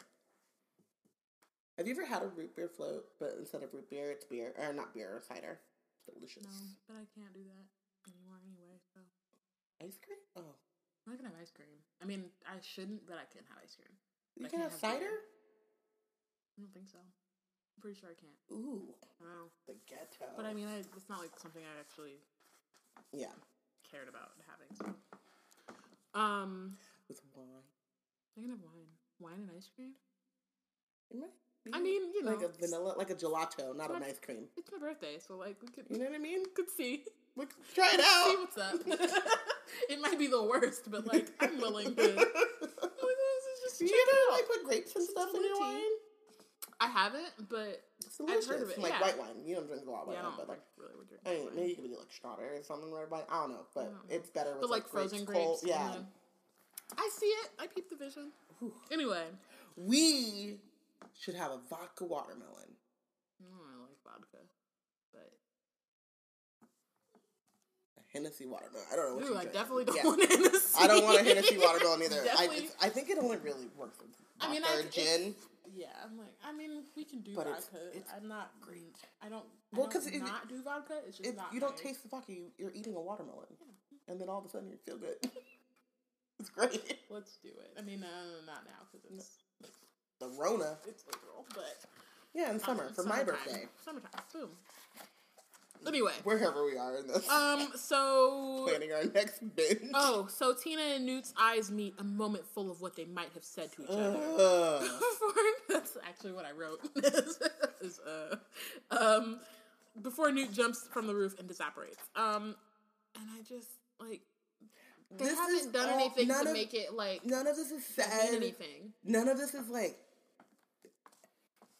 Have you ever had a root beer float, but instead of root beer, it's beer, or not beer, or cider? Delicious. No, but I can't do that anymore anyway. So Ice cream? Oh, I can have ice cream. I mean, I shouldn't, but I can have ice cream. you I can have have beer. cider? I don't think so. Pretty sure I can't. Ooh, I don't know. the ghetto. But I mean, I, it's not like something I actually yeah, cared about having. So. Um, with wine. I can have wine, wine and ice cream. It might I mean, you know, like a vanilla, like a gelato, not an ice cream. it's my birthday, so like we could, You know what I mean? could see, We could try it out. see what's up. it might be the worst, but like I'm willing to. like, just you check it ever out. like put grapes and stuff in your wine? I haven't, but It's I've heard of it, Like yeah. white wine. You don't drink a lot of white yeah, wine, but like really would drink I mean, wine. maybe you could do like strawberry or something right by. I don't know, but don't know. it's better with but like, frozen grapes. cold- and Yeah. then- I see it. I peep the vision. Anyway, We should have a vodka watermelon. mm, I like vodka, but A Hennessy watermelon. I don't know what ooh, you I drink. definitely don't Yeah. want Hennessy. I don't want a Hennessy watermelon either. I, I think it only really works with I vodka mean, I- or gin. Yeah, I'm like, I mean, we can do But it's- vodka. it's I'm not great. I don't. Well, because don't if- do vodka. It's just If not. you don't taste the vodka, you, you're eating a watermelon, and then all of a sudden you feel good. it's great. Let's do it. I mean, no, not now because it's The Rona. it's April, but Yeah, in summer um, for my birthday. Summertime. Boom. Anyway, Wherever we are in this, um, so planning our next binge. oh, so Tina and Newt's eyes meet, a moment full of what they might have said to each other. Before that's actually what I wrote. is, uh, um, before Newt jumps from the roof and disapparates. Um, and I just like they This haven't done all- anything to of- make it like None of this is said. anything. None of this is like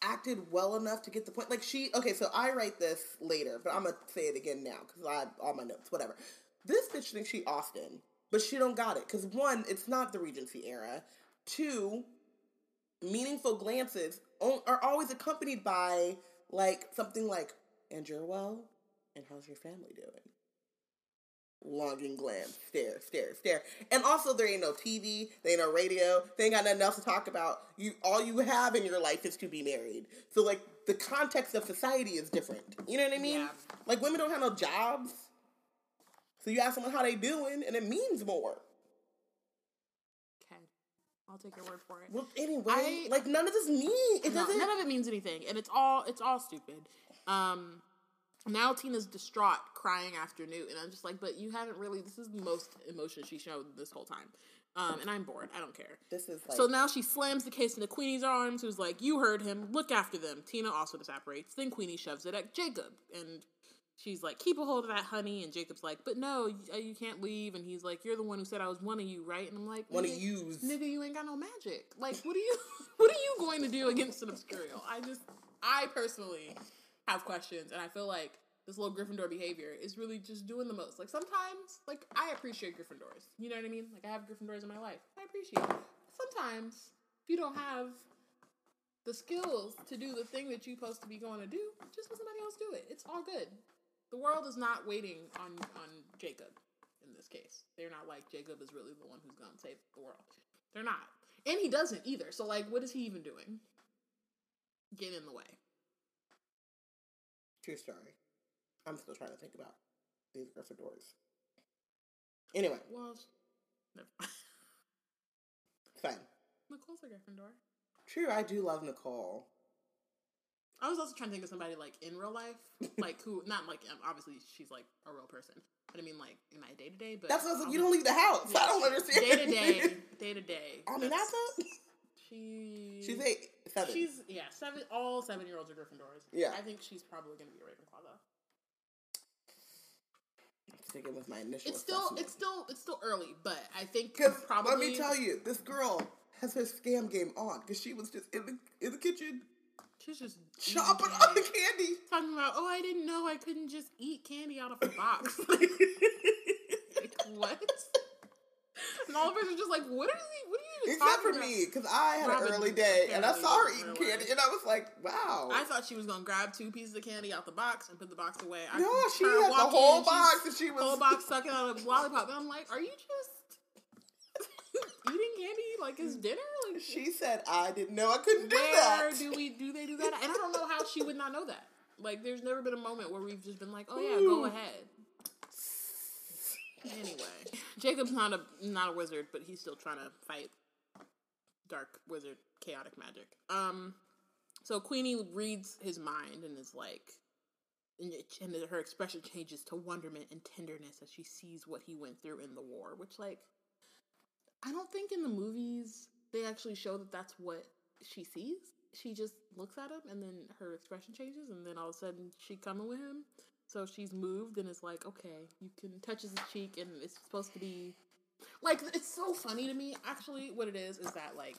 acted well enough to get the point. Like she, okay, so I write this later, but I'm gonna say it again now because I have all my notes. Whatever. This bitch thinks she Austen, but she don't got it because one, it's not the Regency era. Two, meaningful glances are always accompanied by like something like, "And you're well, and how's your family doing?" Longing glance, stare, stare, stare. And also, there ain't no TV, there ain't no radio, they ain't got nothing else to talk about. You, all you have in your life is to be married. So, like, the context of society is different. You know what I mean? Yeah. Like, women don't have no jobs. So you ask someone how they doing, and it means more. Okay, I'll take your word for it. Well, anyway, I- like none of this means It No, doesn't. none of it means anything, and it's all it's all stupid. Um, now Tina's distraught, crying after Newt, and I'm just like, but you haven't really. This is the most emotion she showed this whole time, um, and I'm bored. I don't care. this is like So now she slams the case into Queenie's arms, who's like, You heard him, look after them. Tina also disapparates. Then Queenie shoves it at Jacob. And she's like, Keep a hold of that, honey. And Jacob's like, But no, you, uh, you can't leave. And he's like, You're the one who said I was one of you, right? And I'm like, one of "Nigga, yous. Nigga, you ain't got no magic. Like, what are you what are you going to do against an Obscurial? I just I personally have questions and I feel like this little Gryffindor behavior is really just doing the most. Like sometimes, like I appreciate Gryffindors. You know what I mean? Like I have Gryffindors in my life. I appreciate it. Sometimes if you don't have the skills to do the thing that you're supposed to be going to do, just let somebody else do it. It's all good. The world is not waiting on on Jacob in this case. They're not like Jacob is really the one who's going to save the world. They're not. And he doesn't either. So like what is he even doing? Get in the way. True story. I'm still trying to think about these Gryffindors. Anyway, Well, sh- never. fine. Nicole's a Gryffindor. True, I do love Nicole. I was also trying to think of somebody like in real life, like who, not like um, obviously she's like a real person, but I mean like in my day to day. But That's what I was like. You don't leave the house. I don't understand. Day to day, day to day. I mean, that's a, she. she's eight, seven. She's yeah, seven. All seven year olds are Gryffindors. Yeah. I think she's probably going to be a Ravenclaw though. sticking with my initial. It's still, it's still, it's still early, but I think probably. let me tell you, this girl has her scam game on because she was just in the in the kitchen she's just chopping on the candy. talking about. Oh, I didn't know I couldn't just eat candy out of a box. like, what? And all of us are just like, what are you? What are you even Except for about? me, because I had Robin an early day and I saw her eating candy, and I was like, "Wow." I thought she was gonna grab two pieces of candy out the box and put the box away. I no, she had the whole in, box, and she was whole box sucking out a lollipop, and I'm like, are you just eating candy like it's dinner? Like, She said, "I didn't know I couldn't do that. where that." do we do they do that? And I don't know how she would not know that. Like, there's never been a moment where we've just been like, oh yeah, go ahead. Anyway, Jacob's not a not a wizard, but he's still trying to fight dark wizard chaotic magic. Um, so Queenie reads his mind and is like, and, it, and her expression changes to wonderment and tenderness as she sees what he went through in the war. Which, like, I don't think in the movies they actually show that that's what she sees. She just looks at him and then her expression changes, and then all of a sudden she coming with him. So she's moved and is like, okay, you can touches his cheek, and it's supposed to be like it's so funny to me. Actually, what it is is that like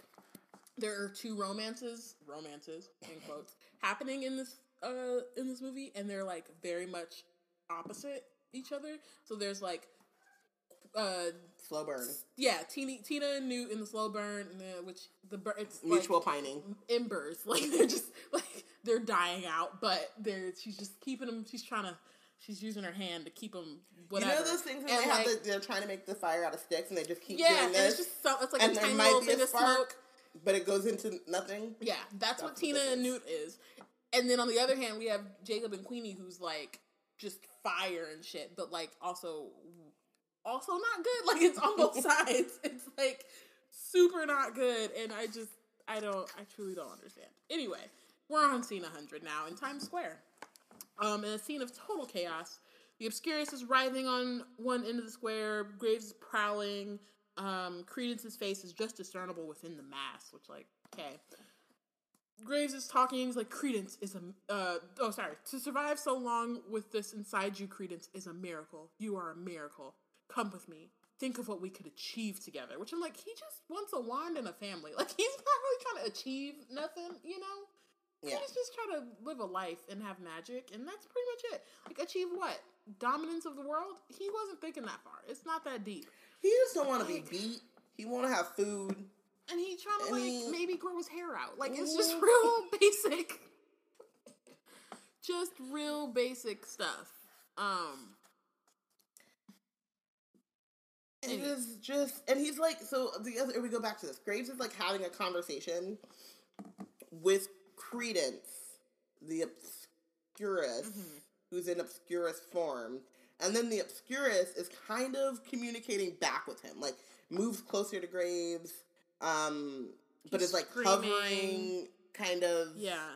there are two romances, romances in quotes, happening in this uh in this movie, and they're like very much opposite each other. So there's like uh Slow burn, yeah, Tina, Tina and Newt in the slow burn, and then, which the burn it's mutual like, pining. embers. Like they're just like they're dying out, but they're she's just keeping them. She's trying to. She's using her hand to keep them. Whatever. You know those things when And, they have like, the, they're trying to make the fire out of sticks and they just keep yeah, doing and this. it's just so, it's like and a tiny little thing of smoke. but it goes into nothing. Yeah, that's, That's what what Tina and. Newt is. And then on the other hand, we have Jacob and Queenie, who's like just fire and shit, but like also also not good. Like it's on both sides. It's like super not good, and I just I don't I truly don't understand. Anyway, we're on scene 100 now in Times Square. Um, in a scene of total chaos, the Obscurus is writhing on one end of the square. Graves is prowling. Um, Credence's face is just discernible within the mass, which like okay. Graves is talking. He's like, Credence is a. Uh, oh, sorry. To survive so long with this inside you, Credence is a miracle. You are a miracle. Come with me. Think of what we could achieve together. Which I'm like, he just wants a wand and a family. Like he's not really trying to achieve nothing, you know. Yeah. He's just trying to live a life and have magic, and that's pretty much it. Like achieve what? Dominance of the world? He wasn't thinking that far. It's not that deep. He just don't want to be beat. He want to have food. And he trying to like he- maybe grow his hair out. Like it's just Mhm. real basic. Just real basic stuff. Um It Anyway. is just, and he's like, so the other, we go back to this. Graves is like having a conversation with Credence, the Obscurus, Mhm. who's in Obscurus form. And then the Obscurus is kind of communicating back with him, like moves closer to Graves, um, but He's is like screaming. hovering kind of yeah.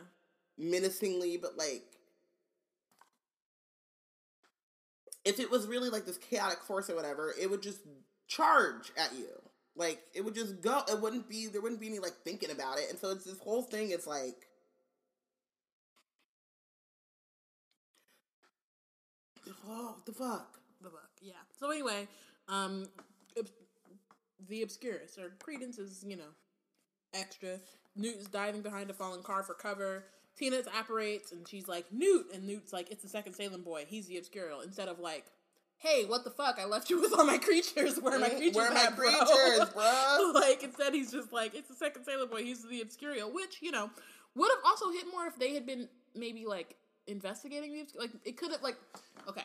menacingly, but like if it was really like this chaotic force or whatever, it would just charge at you. Like it would just go. It wouldn't be there wouldn't be any like thinking about it. And so it's this whole thing. It's like. Oh, the fuck? The fuck. Yeah. So anyway, um the Obscurus or Credence is, you know, extra. Newt is diving behind a fallen car for cover. Tina apparates and she's like, Newt and Newt's like, it's the second Salem boy, he's the Obscurial. Instead of like, Hey, what the fuck? I left you with all my creatures. Where are my Mm, creatures? where are my at, bro?" creatures, bro? like instead he's just like, it's the second Sailor Boy, he's the Obscurial, which, you know, would have also hit more if they had been maybe like investigating the Obscurial. Like it could have like okay.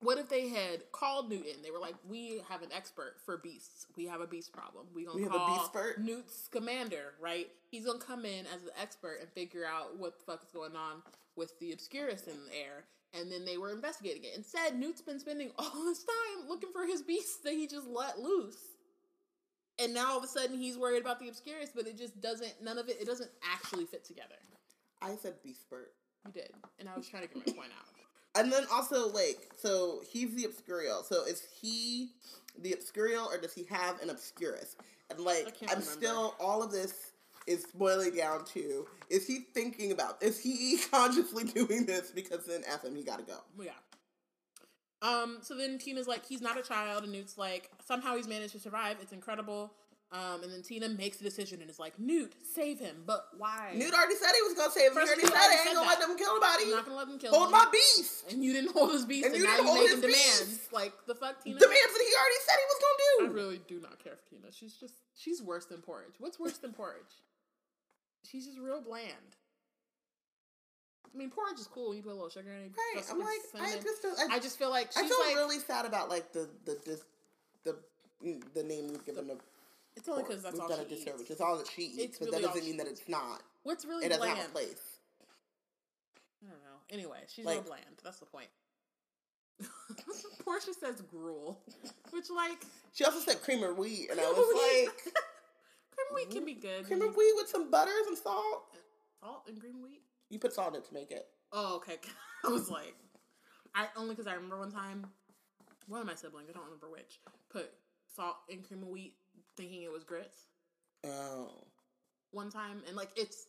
What if they had called Newton? They were like, "We have an expert for beasts. We have a beast problem. We gonna We call beastpert?" Newt's commander, right? He's gonna come in as the expert and figure out what the fuck is going on with the Obscurus in the air." And then they were investigating it. Instead, Newt's been spending all this time looking for his beasts that he just let loose. And now all of a sudden he's worried about the Obscurus, but it just doesn't. None of it. It doesn't actually fit together. I said beast spurt. You did, and I was trying to get my point out. And then also like so he's the obscurial. So is he the obscurial or does he have an obscurus? And like I'm remember. still all of this is boiling down to is he thinking about is he consciously doing this because then F him he gotta go. Yeah. Um, so then Tina's like, he's not a child, and Newt's like, somehow he's managed to survive. It's incredible. Um, and then Tina makes a decision and is like, Newt, save him. But why? Newt already said he was gonna save him. First he already said he it. Ain't gonna let that. them kill I'm nobody. not gonna let them kill Hold him. my beast. And you didn't hold his beast, And and, you now didn't you're hold making his demands. beast. Like the fuck, Tina. Demands that he already said he was gonna do. I really do not care for Tina. She's just she's worse than porridge. What's worse than porridge? She's just real bland. I mean, porridge is cool when you put a little sugar in it. Right. I'm like, I just feel, I, I just feel like I feel like really sad about like the the the mm, the name we've given to it's only because that's we've all done she a disservice. eats. It's all that she eats, but really that doesn't mean that it's not. What's really It doesn't bland? have a place. I don't know. Anyway, she's Like- bland. That's the point. Portia says gruel, which like She also said cream of wheat, and I was like, cream of wheat can be good. cream of wheat with some butter and salt. salt and cream wheat. You put salt in it to make it. Oh, okay. I was like, I only because I remember one time, one of my siblings, I don't remember which, put salt in cream of wheat, thinking it was grits. Oh. One time, and like it's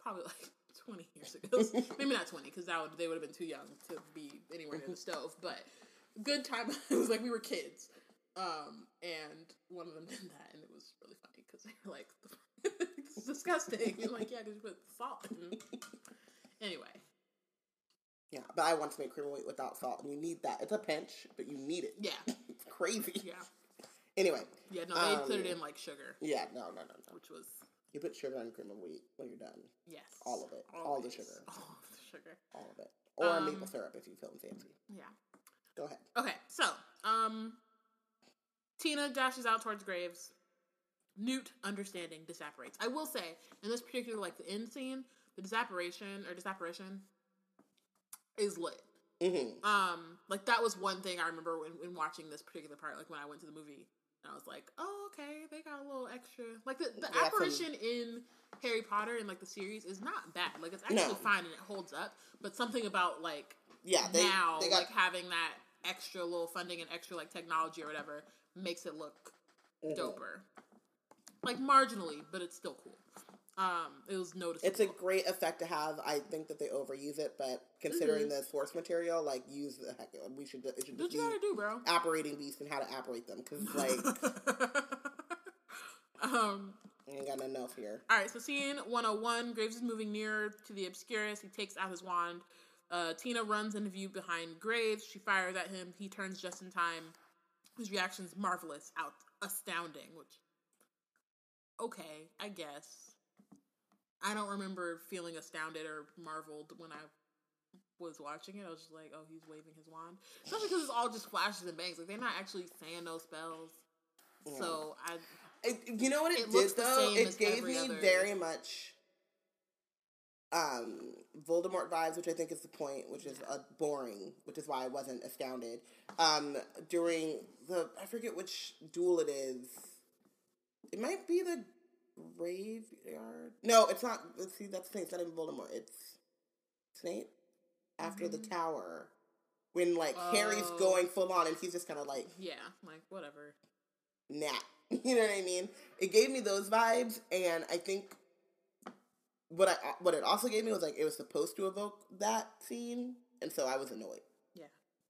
probably like twenty years ago. Maybe not twenty, because that would they would have been too young to be anywhere near the stove. But good time. it was like we were kids, um, and one of them did that, and it was really funny because they were like, "It's disgusting." And like, yeah, because you put salt. in. Anyway, Yeah, but I want to make cream of wheat without salt, and you need that. It's a pinch, but you need it. yeah, It's crazy. yeah. Anyway, Yeah, no, they put it Um, in like sugar, yeah, no, no, no, no. which was You put sugar on cream of wheat when you're done. yes, All of it. All the sugar. all of the sugar. All of it. Or Um, maple syrup if you feeling fancy. Yeah. Go ahead. Okay, so um, Tina dashes out towards Graves. Newt understanding disapparates. I will say in this particular like the end scene, the disapparation or disapparition is lit. Mm-hmm. Um, like that was one thing I remember when, when watching this particular part. Like when I went to the movie, I was like, "Oh, okay, they got a little extra." Like the, the Yeah, apparition in Harry Potter and like the series is not bad. Like it's actually No. fine and it holds up. But something about like Yeah, they now, they got like having that extra little funding and extra like technology or whatever makes it look Mhm. doper. Like marginally, but it's still cool. Um, it was noticeable. It's a great effect to have. I think that they overuse it, but considering the source material, like use the heck. We should it should do just what you gotta do, bro. Apparating beasts and how to apparate them because like um. I ain't got nothing else here. All right, so scene 101, Graves is moving nearer to the Obscurus. He takes out his wand. Uh, Tina runs into view behind Graves. She fires at him. He turns just in time. His reaction's marvelous, out astounding, which okay, I guess. I don't remember feeling astounded or marveled when I was watching it. I was just like, oh, he's waving his wand. Especially because it's all just flashes and bangs. Like they're not actually saying no spells. So I It, you know what it, It did though? It gave me other- very much um Voldemort vibes, which I think is the point, which is uh, boring, which is why I wasn't astounded. Um during the I forget which duel it is. It might be the graveyard. No, it's not. Let's see. That's the thing. It's not even Voldemort. It's Snape after the tower. When like Harry's Mm-hmm. Oh. going full on and he's just kind of like yeah, like whatever. nah. You know what I mean? It gave me those vibes, and I think what I what it also gave me was like it was supposed to evoke that scene, and so I was annoyed. Yeah.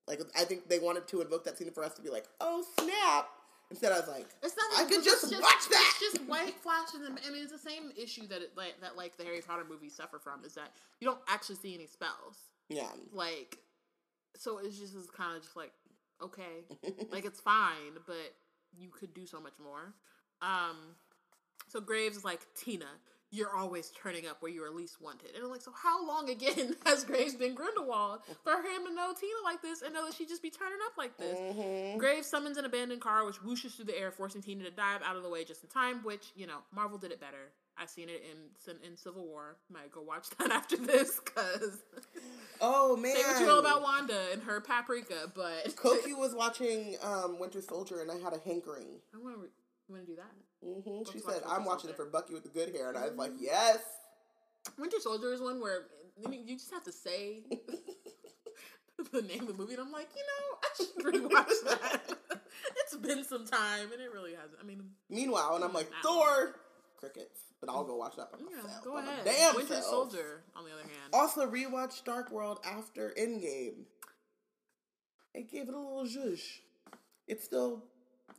Like I think they wanted to evoke that scene for us to be like, oh snap! Instead, I was like, It's not. I could it's just watch that! It's just white flashes, and I mean, it's the same issue that it, like that like the Harry Potter movies suffer from is that you don't actually see any spells. yeah, Like, so it's just is kind of just like okay, like it's fine, but you could do so much more. Um, so Graves is like Tina. You're always turning up where you are least wanted, and I'm like, so how long again has Graves been Grindelwald for him to know Tina like this and know that she'd just be turning up like this? Mhm. Graves summons an abandoned car, which whooshes through the air, forcing Tina to dive out of the way just in time. Which you know, Marvel did it better. I've seen it in in Civil War. Might go watch that after this because Oh man, say what you will about Wanda and her paprika, but Koki was watching um, Winter Soldier, and I had a hankering. I want to. You want to do that? Hmm She said, "I'm watching it for Bucky with the good hair," and I was like, Mhm. "Yes." Winter Soldier is one where I mean, you just have to say the name of the movie, and I'm like, you know, I should rewatch that. it's been some time, and it really hasn't. I mean, Meanwhile, and I'm like, Thor, crickets. But I'll go watch that by yeah, myself. go by my ahead. Damn Winter self. Soldier, on the other hand, Also, rewatch Dark World after Endgame. It gave it a little zhuzh. It's still.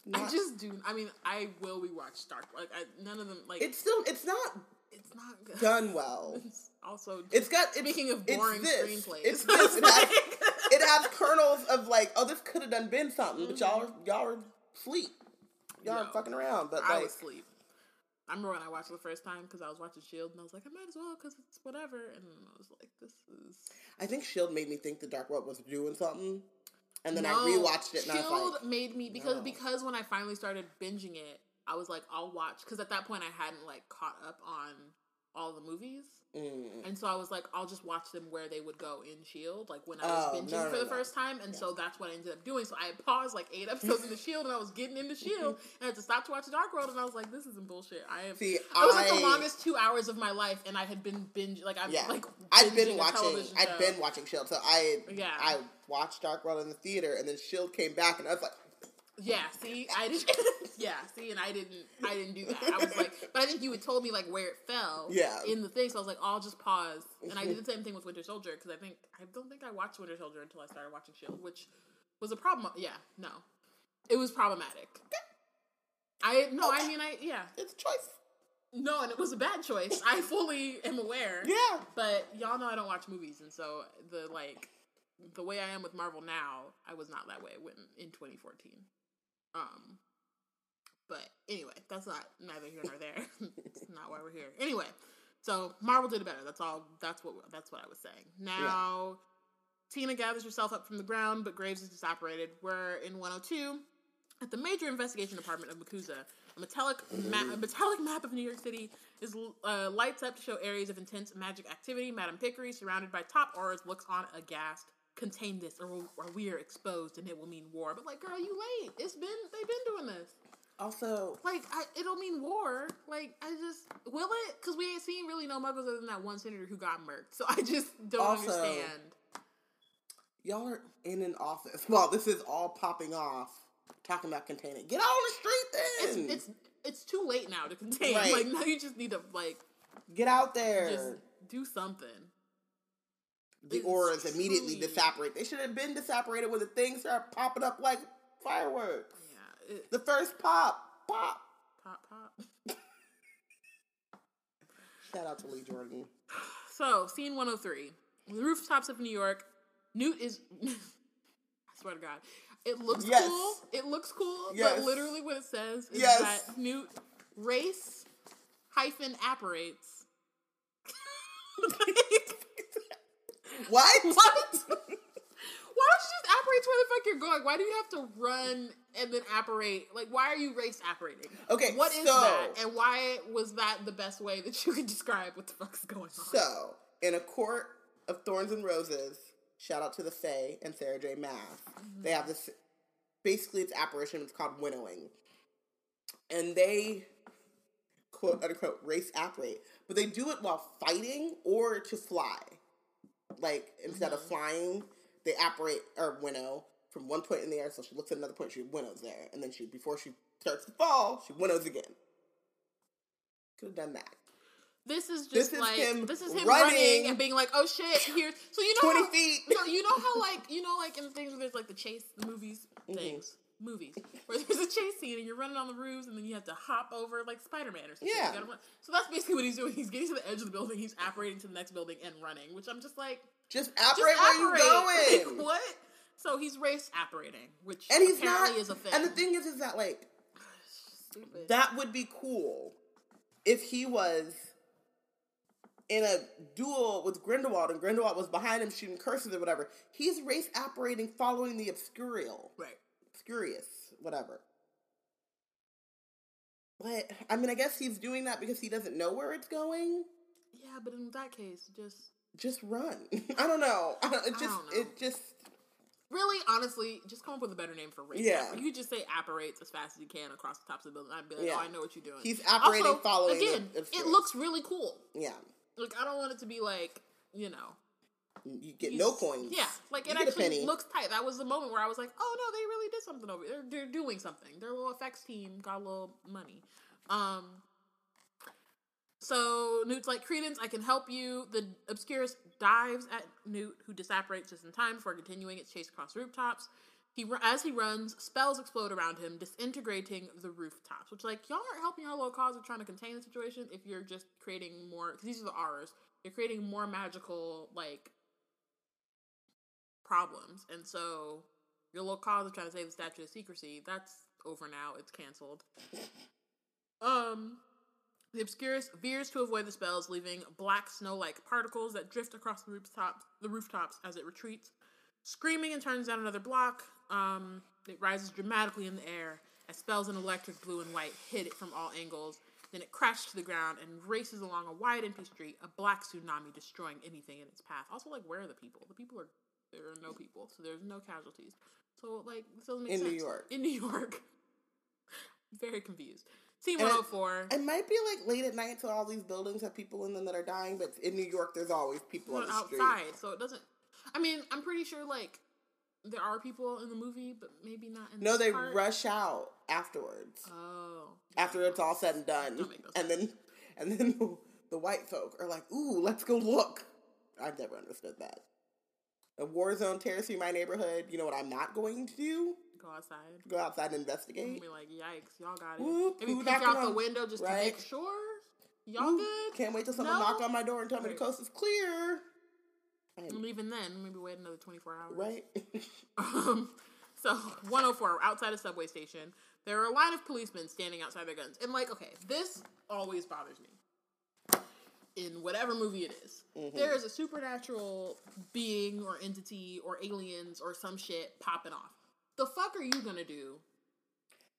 Not, I just do. I mean, I will rewatch Stark. Like, I, none of them. Like, It's still. It's not it's not good. done well. It's also It's got. It's, speaking of it's boring this. screenplays. It's this. It has, it has kernels of like, oh, this could have done been something, but y'all, are y'all are asleep. Y'all are fucking around. But I like, was asleep. I remember when I watched it the first time because I was watching Shield and I was like, I might as well because it's whatever. And I was like, this is. I think Shield made me think the Dark World was doing something, and then I No, rewatched it and Shield I was like, made me because no. because when I finally started binging it, I was like, I'll watch because at that point I hadn't like caught up on all the movies. Mm. And so I was like, I'll just watch them where they would go in Shield, like when I was Oh, binging no, no, for the no. first time. And so that's what I ended up doing. So I had paused like eight episodes into Shield, and I was getting into Shield, and I had to stop to watch Dark World, and I was like, this isn't bullshit. I am. See, It was like the longest two hours of my life, and I had been binge like I've Yeah, like I'd been watching. I'd show. been watching Shield, so I Yeah. I watched Dark World in the theater, and then Shield came back, and I was like, Yeah, see, I didn't. yeah, see, and I didn't. I didn't do that. I was like, but I think you had told me like where it fell. Yeah. In the thing, so I was like, I'll just pause, and I mm-hmm. did the same thing with Winter Soldier because I think I don't think I watched Winter Soldier until I started watching Shield, which was a problem. Yeah, no, it was problematic. I no, I mean, I yeah, it's a choice. no, and it was a bad choice. I fully am aware. Yeah, But y'all know I don't watch movies, and so the like the way I am with Marvel now, I was not that way when in 2014. Um, but anyway, that's not neither here nor there. it's not why we're here. Anyway, so Marvel did it better. That's all. That's what. That's what I was saying. Now, Tina gathers herself up from the ground, but Graves is disapparated. We're in 102 at the Major Investigation Department of MACUSA. A metallic, ma- a metallic map of New York City is uh, lights up to show areas of intense magic activity. Madam Picquery, surrounded by top Aurors, looks on aghast. Contain this, or, or we are exposed, and it will mean war. But like, girl, you late. It's been they've been doing this. Also, Like, I, it'll mean war. Like, I just will it? Because we ain't seen really no muggles other than that one senator who got murked. So I just don't Also, understand. y'all are in an office. Well, this is all popping off. Talking about containing. Get out on the street then. It's it's it's too late now to contain. Right. Like now you just need to like Get out there. just do something. The Aurors immediately disapparate. They should have been disapparated when the things start popping up like fireworks. Yeah. It, The first pop, pop. pop pop. Shout out to Lee Jordan. So, scene 103. The rooftops of New York. Newt is. I swear to God. It looks Yes. cool. It looks cool. Yes. But literally, what it says is Yes. that Newt race hyphen apparates. What? what? Why don't you just apparate to where the fuck you're going? Why do you have to run and then apparate? Like, why are you race apparating? Okay, What is so- that? And why was that the best way that you could describe what the fuck is going on? So, in a court of thorns and roses, shout out to the Fae and Sarah J. Maas. They have this. Basically, it's apparition. It's called winnowing, and they quote unquote race apparate, but they do it while fighting or to fly. Like instead of flying, they apparate or winnow from one point in the air. So she looks at another point, she winnows there, and then she before she starts to fall, she winnows again. Could have done that. This is This just is like him this is him running running, and being like, "Oh shit!" Here, so you know 20 how, feet. No, you know how like you know like in things where there's like the chase, the movies, Mm-hmm. Movies where there's a chase scene and you're running on the roofs and then you have to hop over like Spider Man or something. Yeah. You. So that's basically what he's doing. He's getting to the edge of the building, he's apparating to the next building and running, which I'm just like, Just just apparate where you apparate. going. Like, what? So he's race apparating, which and he's apparently not. is a thing. And the thing is, is that like Stupid. that would be cool if he was in a duel with Grindelwald and Grindelwald was behind him shooting curses or whatever. He's race apparating following the obscurial, right. Obscurious, whatever. But I mean, I guess he's doing that because he doesn't know where it's going. Yeah, but in that case, just Just run. I don't know. I don't, it just, don't know. it just. Really, honestly, just come up with a better name for race. Yeah. You could just say apparates as fast as you can across the tops of the building. I'd be like, oh, Yeah. oh, I know what you're doing. He's apparating Also, following the Again, it looks really cool. Yeah, Like, I don't want it to be like, you know. You get he's- no coins. Yeah. Like, You it actually looks tight. That was the moment where I was like, oh, no, they really did something over there. They're, they're doing something. Their little effects team got a little money. Um, so Newt's like, Credence, I can help you. The Obscurus dives at Newt, who disapparates just in time before continuing its chase across rooftops. He as he runs, spells explode around him, disintegrating the rooftops. Which, like, y'all aren't helping our little cause of trying to contain the situation if you're just creating more. Because these are the Aurors. You're creating more magical, like, problems. And so, your little cause of trying to save the Statute of Secrecy, that's over now. It's canceled. Um, the Obscurus veers to avoid the spells, leaving black snow-like particles that drift across the rooftops, the rooftops as it retreats. Screaming and turns down another block, um, it rises dramatically in the air as spells in electric blue and white hit it from all angles. Then it crashes to the ground and races along a wide empty street, a black tsunami destroying anything in its path. Also, like, where are the people? The people are there are no people, so there's no casualties. So, like, doesn't make In New. York. In New York. Very confused. Scene 104. It might be like late at night, so all these buildings have people in them that are dying. But in New York, there's always people on the street. outside, so it doesn't. I mean, I'm pretty sure like there are people in the movie, but maybe not in. No, they part. rush out afterwards. Oh, after it's all said and done, no and then and then the, the white folk are like, "Ooh, let's go look." I've never understood that. A war zone tears through my neighborhood. You know what I'm not going to do? go outside. Go outside and And investigate. be like, yikes, y'all got it. Whoop, Maybe peek out the window just to make sure y'all Ooh, good. Can't wait till someone No? knock on my door and tell me Right. the coast is clear. And even then, maybe wait another 24 hours. right? Um, so 104 outside a subway station, there are a line of policemen standing outside their guns, and like, okay, this always bothers me. In whatever movie it is, there is a supernatural being or entity or aliens or some shit popping off. The fuck are you gonna do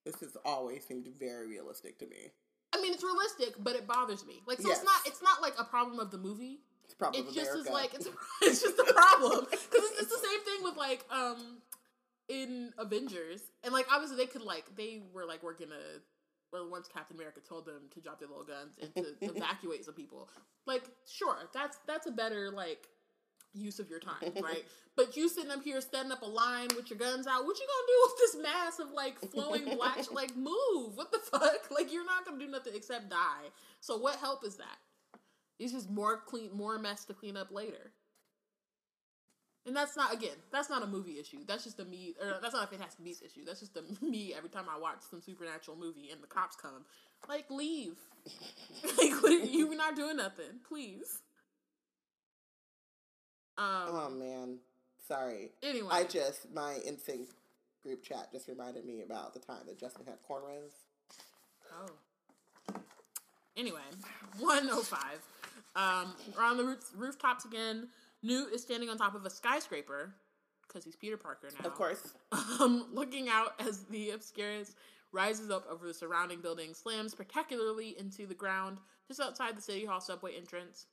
This has always seemed very realistic to me. I mean, it's realistic, but it bothers me. Like, so Yes. it's not it's not like a problem of the movie. It's probably It just is like it's it's just a problem because it's, it's the same thing with like um in Avengers and like obviously they could like they were like working a well once Captain America told them to drop their little guns and to evacuate some people like sure that's that's a better like use of your time right? But you sitting up here setting up a line with your guns out what you gonna do with this mass of like flowing black sh- like move? What the fuck? Like you're not gonna do nothing except die. So what help is that? It's just more clean, more mess to clean up later. And that's not again, that's not a movie issue. That's just a me, or that's not a Fantastic Beasts issue. That's just a me. Every time I watch some supernatural movie and the cops come, like leave, like what you you're not doing nothing, please. Um. oh man, sorry. anyway, I just my NSYNC group chat just reminded me about the time that Justin had cornrows. Oh. Anyway, 105. Um, we're on the roof, rooftops again. Newt is standing on top of a skyscraper because he's Peter Parker now. Of course, Um, looking out as the Obscurus rises up over the surrounding building, slams spectacularly into the ground just outside the City Hall subway entrance.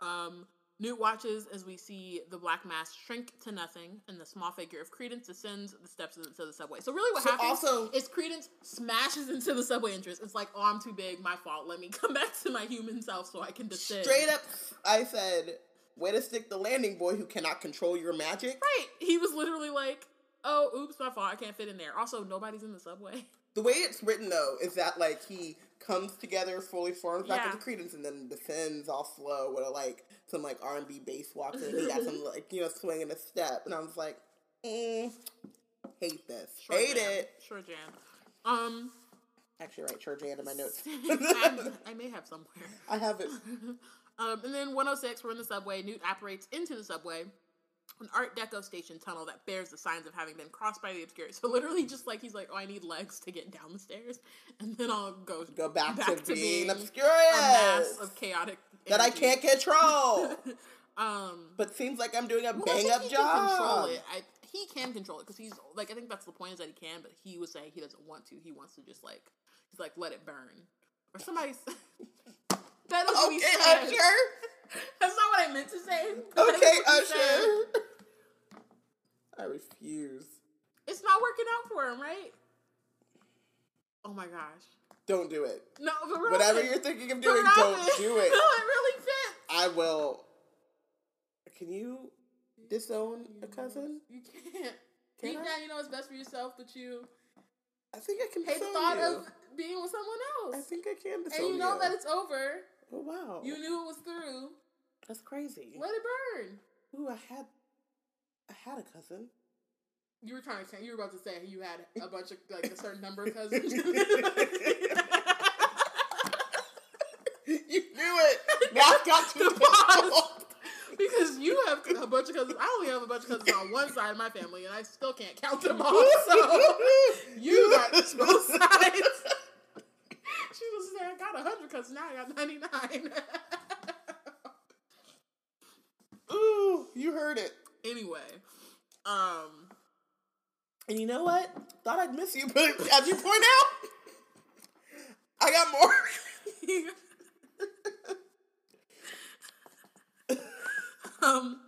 Um, Newt watches as we see the black mass shrink to nothing, and the small figure of Credence descends the steps into the subway. So really, what So happens also- is Credence smashes into the subway entrance. It's like, oh, I'm too big, my fault. Let me come back to my human self so I can descend. straight up, I said, "Way to stick the landing boy who cannot control your magic." Right. He was literally like, oh, oops, my fault. I can't fit in there. Also, nobody's in the subway. The way it's written though is that like he comes together fully forms back Yeah. into Credence and then descends all slow with a like some like R and B bass walks in. He got some like you know swinging a step, and I was like, mm, hate this, Short hate jam. it. Sure jam. Um, Actually, right, Church in my notes. I may have somewhere. I have it. Um, and then 106, we're in the subway. Newt apparates into the subway, an Art Deco station tunnel that bears the signs of having been crossed by the Obscurus. So literally, just like he's like, "Oh, I need legs to get down the stairs," and then I'll go Go back, to, being, being obscurious a mass of chaotic that I can't control. Um, but seems like I'm doing a Well, bang up Can control it. I, he can control it because he's like I think that's the point is that he can, but he was saying he doesn't want to. He wants to just like he's like let it burn or somebody. That is what he Okay. Usher. That's not what I meant to say. Okay, what he said. Usher. I refuse. It's not working out for him, right? Oh my gosh. Don't do it. No, Whatever you're thinking of doing, don't do it. No, it. really fits. I will. Can you disown a cousin? You can't. Can Deep down, you know what's best for yourself, but you I think I can hate the thought you. of being with someone else. I think I can disown and you know that it's over. Oh wow, You knew it was through. that's crazy. Let it burn. Ooh, I had, I had a cousin. You were trying to say you were about to say you had a bunch of like a certain number of cousins. you knew it. Now got you. Because you have a bunch of cousins. I only have a bunch of cousins on one side of my family, and I still can't count them all. So you got both sides. She was saying, "I got hundred cousins. Now I got ninety nine. Ooh, you heard it. anyway, um, And you know what? Thought I'd miss you, but as you point out, I got more. um,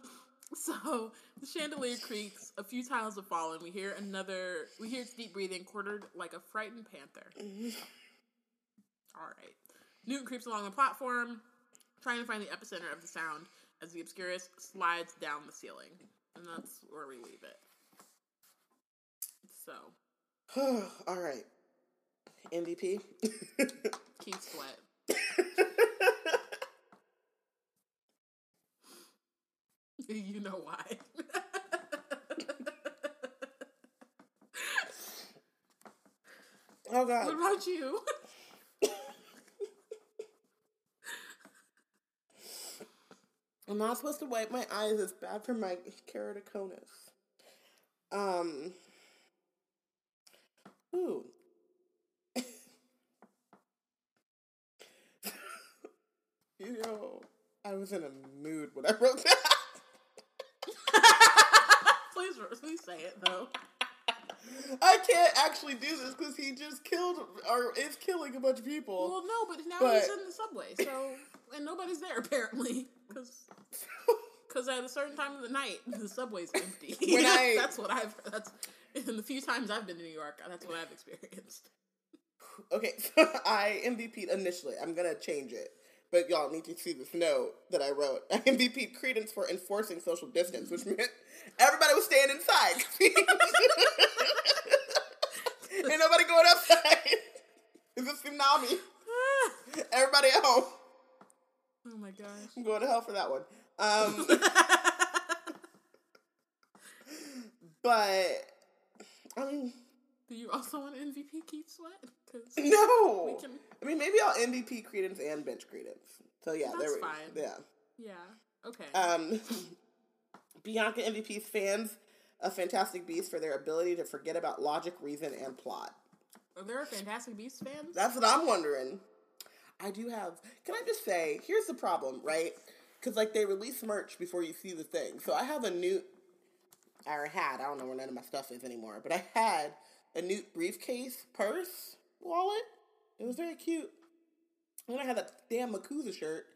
so the chandelier creaks. A few tiles have fallen. We hear another. We hear deep breathing, quartered like a frightened panther. All right. Newton creeps along the platform, trying to find the epicenter of the sound as the Obscurus slides down the ceiling, and that's where we leave it. So All right. MVP. Keith Sweat. you know why. oh God. what about you? I'm not supposed to wipe my eyes. It's bad for my keratoconus. Um. Ooh. you know, I was in a mood when I wrote that. please, please say it though. I can't actually do this because he just killed or is killing a bunch of people. Well, no, but now But- he's in the subway, so and nobody's there apparently because because at a certain time of the night the subway's empty. When I- that's what I've that's in the few times I've been to New York. That's what I've experienced. Okay, so I MVP'd initially. I'm gonna change it. But y'all need to see this note that I wrote. I MVP'd Credence for enforcing social distance, which meant everybody was staying inside. Ain't nobody going outside. It's a tsunami. Everybody at home. oh my gosh. I'm going to hell for that one. Um, but I mean, Do you also want MVP Keith Sweat? Because no. We can- I mean, maybe I'll MVP Credence and bench Credence. So yeah, That's there we fine. Yeah. yeah, okay. Um, Bianca MVP's fans a Fantastic Beasts for their ability to forget about logic, reason, and plot. Are there Fantastic Beasts fans? That's what I'm wondering. I do have. Can I just say? Here's the problem, right? Because like they release merch before you see the thing. So I have a new. Or had. I don't know where none of my stuff is anymore. But I had a new briefcase, purse, wallet. It was very cute. And then I had that damn MACUSA shirt.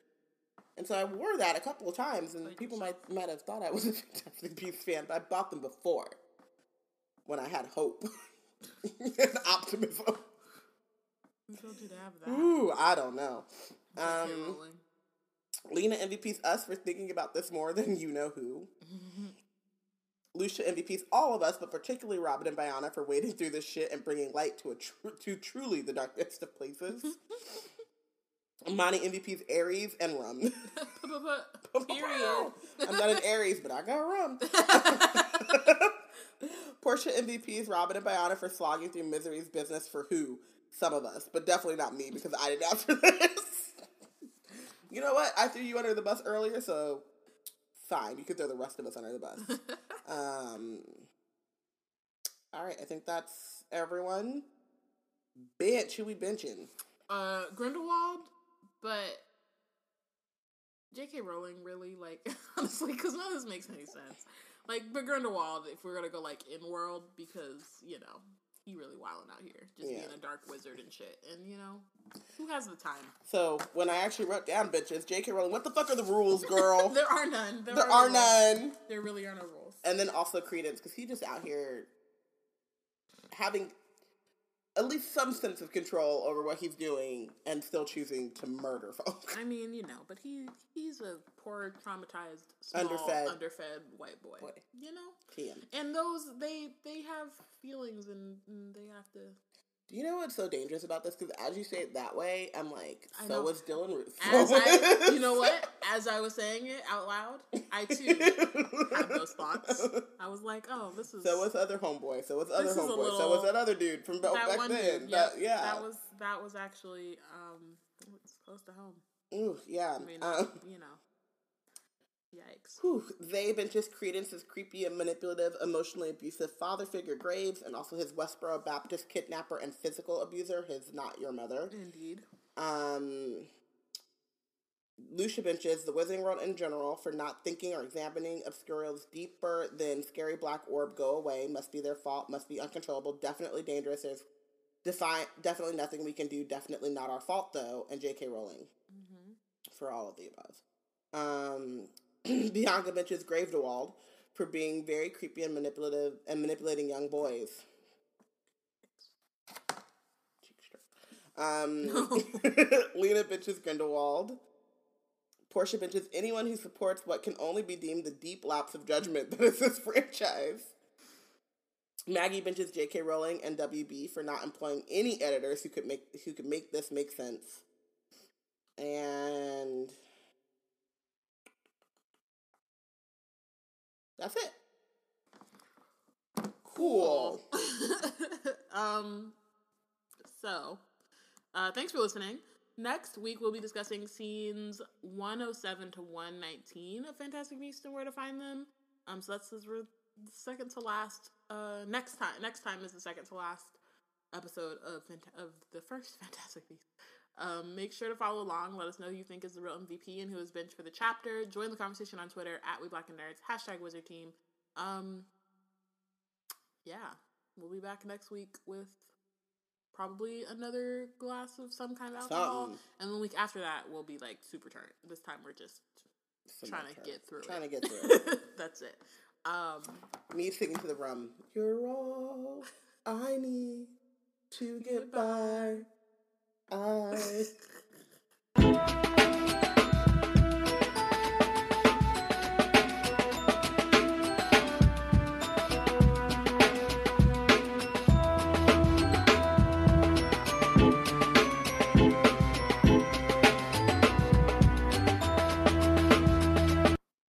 And so I wore that a couple of times, and people might might have thought I was a Fantastic Beasts fan, but I bought them before when I had hope and optimism. Who told you to have that? Ooh, I don't know. Um, Lena MVP's us for thinking about this more than you know who. Lucia MVP's all of us, but particularly Robin and Biana for wading through this shit and bringing light to a tr- to truly the darkest of places. Monty MVP's Aries and rum. Period. I'm not an Aries, but I got rum. Portia MVP's Robin and Biana for slogging through misery's business for who? Some of us, but definitely not me because I didn't ask for this. you know what? I threw you under the bus earlier, so fine. You could throw the rest of us under the bus. um, all right, I think that's everyone. Bench, who we benching? uh, Grindelwald, but J.K. Rowling really like honestly because none of this makes any sense. Like, but Grindelwald, if we're gonna go like in world, because you know he really wilding out here, just Yeah. being a dark wizard and shit, and you know who has the time? So when I actually wrote down benches, J.K. Rowling, what the fuck are the rules, girl? there are none. there no are rules. none. There really are no rules. and then also Credence because he just out here having at least some sense of control over what he's doing and still choosing to murder folks. I mean, you know, but he he's a poor, traumatized, small, Underfed. underfed, white boy. Boy. You know, and those they they have feelings and, and they have to. Do you know what's so dangerous about this? Because as you say it that way, I'm like, I so know. was Dylann Roof. As I, you know what? As I was saying it out loud, I too had those thoughts. I was like, oh, this is So was other homeboy. So was other This is a homeboy. so little- was that other dude from back one then. dude. That- yeah. that was that was actually um close to home. Ooh, yeah. I mean, um, you know, yikes. Whew, they benches Credence's creepy and manipulative, emotionally abusive father figure Graves, and also his Westboro Baptist kidnapper and physical abuser, his not your mother. Indeed. Um, Lucia benches the Wizarding World in general for not thinking or examining Obscurio's deeper than scary black orb go away. Must be their fault. Must be uncontrollable. Definitely dangerous. There's defi- definitely nothing we can do. Definitely not our fault though. And J.K. Rowling hmm for all of the above. Um, Bianca mentions Gravedewald for being very creepy and manipulative and manipulating young boys. Um, Lena benches Grindelwald. Portia bitches anyone who supports what can only be deemed the deep lapse of judgment that is this franchise. Maggie benches J.K. Rowling and WB for not employing any editors who could make who could make this make sense. And that's it. Cool. um, so, uh, thanks for listening. Next week, we'll be discussing scenes 107 to 119 of Fantastic Beasts and where to find them. Um, so that's the second to last. Uh, next time, next time is the second to last episode of Fant- of the first Fantastic Beasts. Um, make sure to follow along. Let us know who you think is the real MVP and who is bench for the chapter. Join the conversation on Twitter at We Black and Nerds hashtag Wizard Team. Um, yeah, we'll be back next week with probably another glass of some kind of alcohol, Something. and the week after that we'll be like super turned. This time we're just Some trying to turn. get through Trying it. to get through it. That's it. Um, Me singing to the rum. You're all I need to get by. I.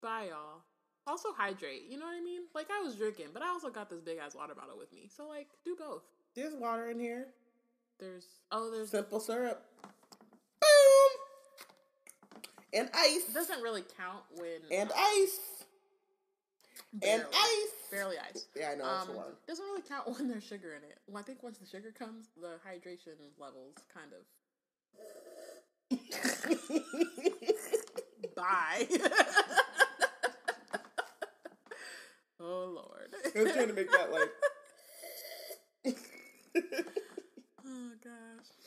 bye, y'all. Also hydrate. You know what I mean? Like I was drinking, but I also got this big ass water bottle with me. So like, do both. There's water in here. There's oh, there's Simple syrup. Boom. And ice. it doesn't really count when And um, ice. barely, And ice. barely ice. Yeah, I know. That's Um, one. doesn't really count when there's sugar in it. Well, I think once the sugar comes, the hydration levels kind of bye. oh lord. I was trying to make that like gosh.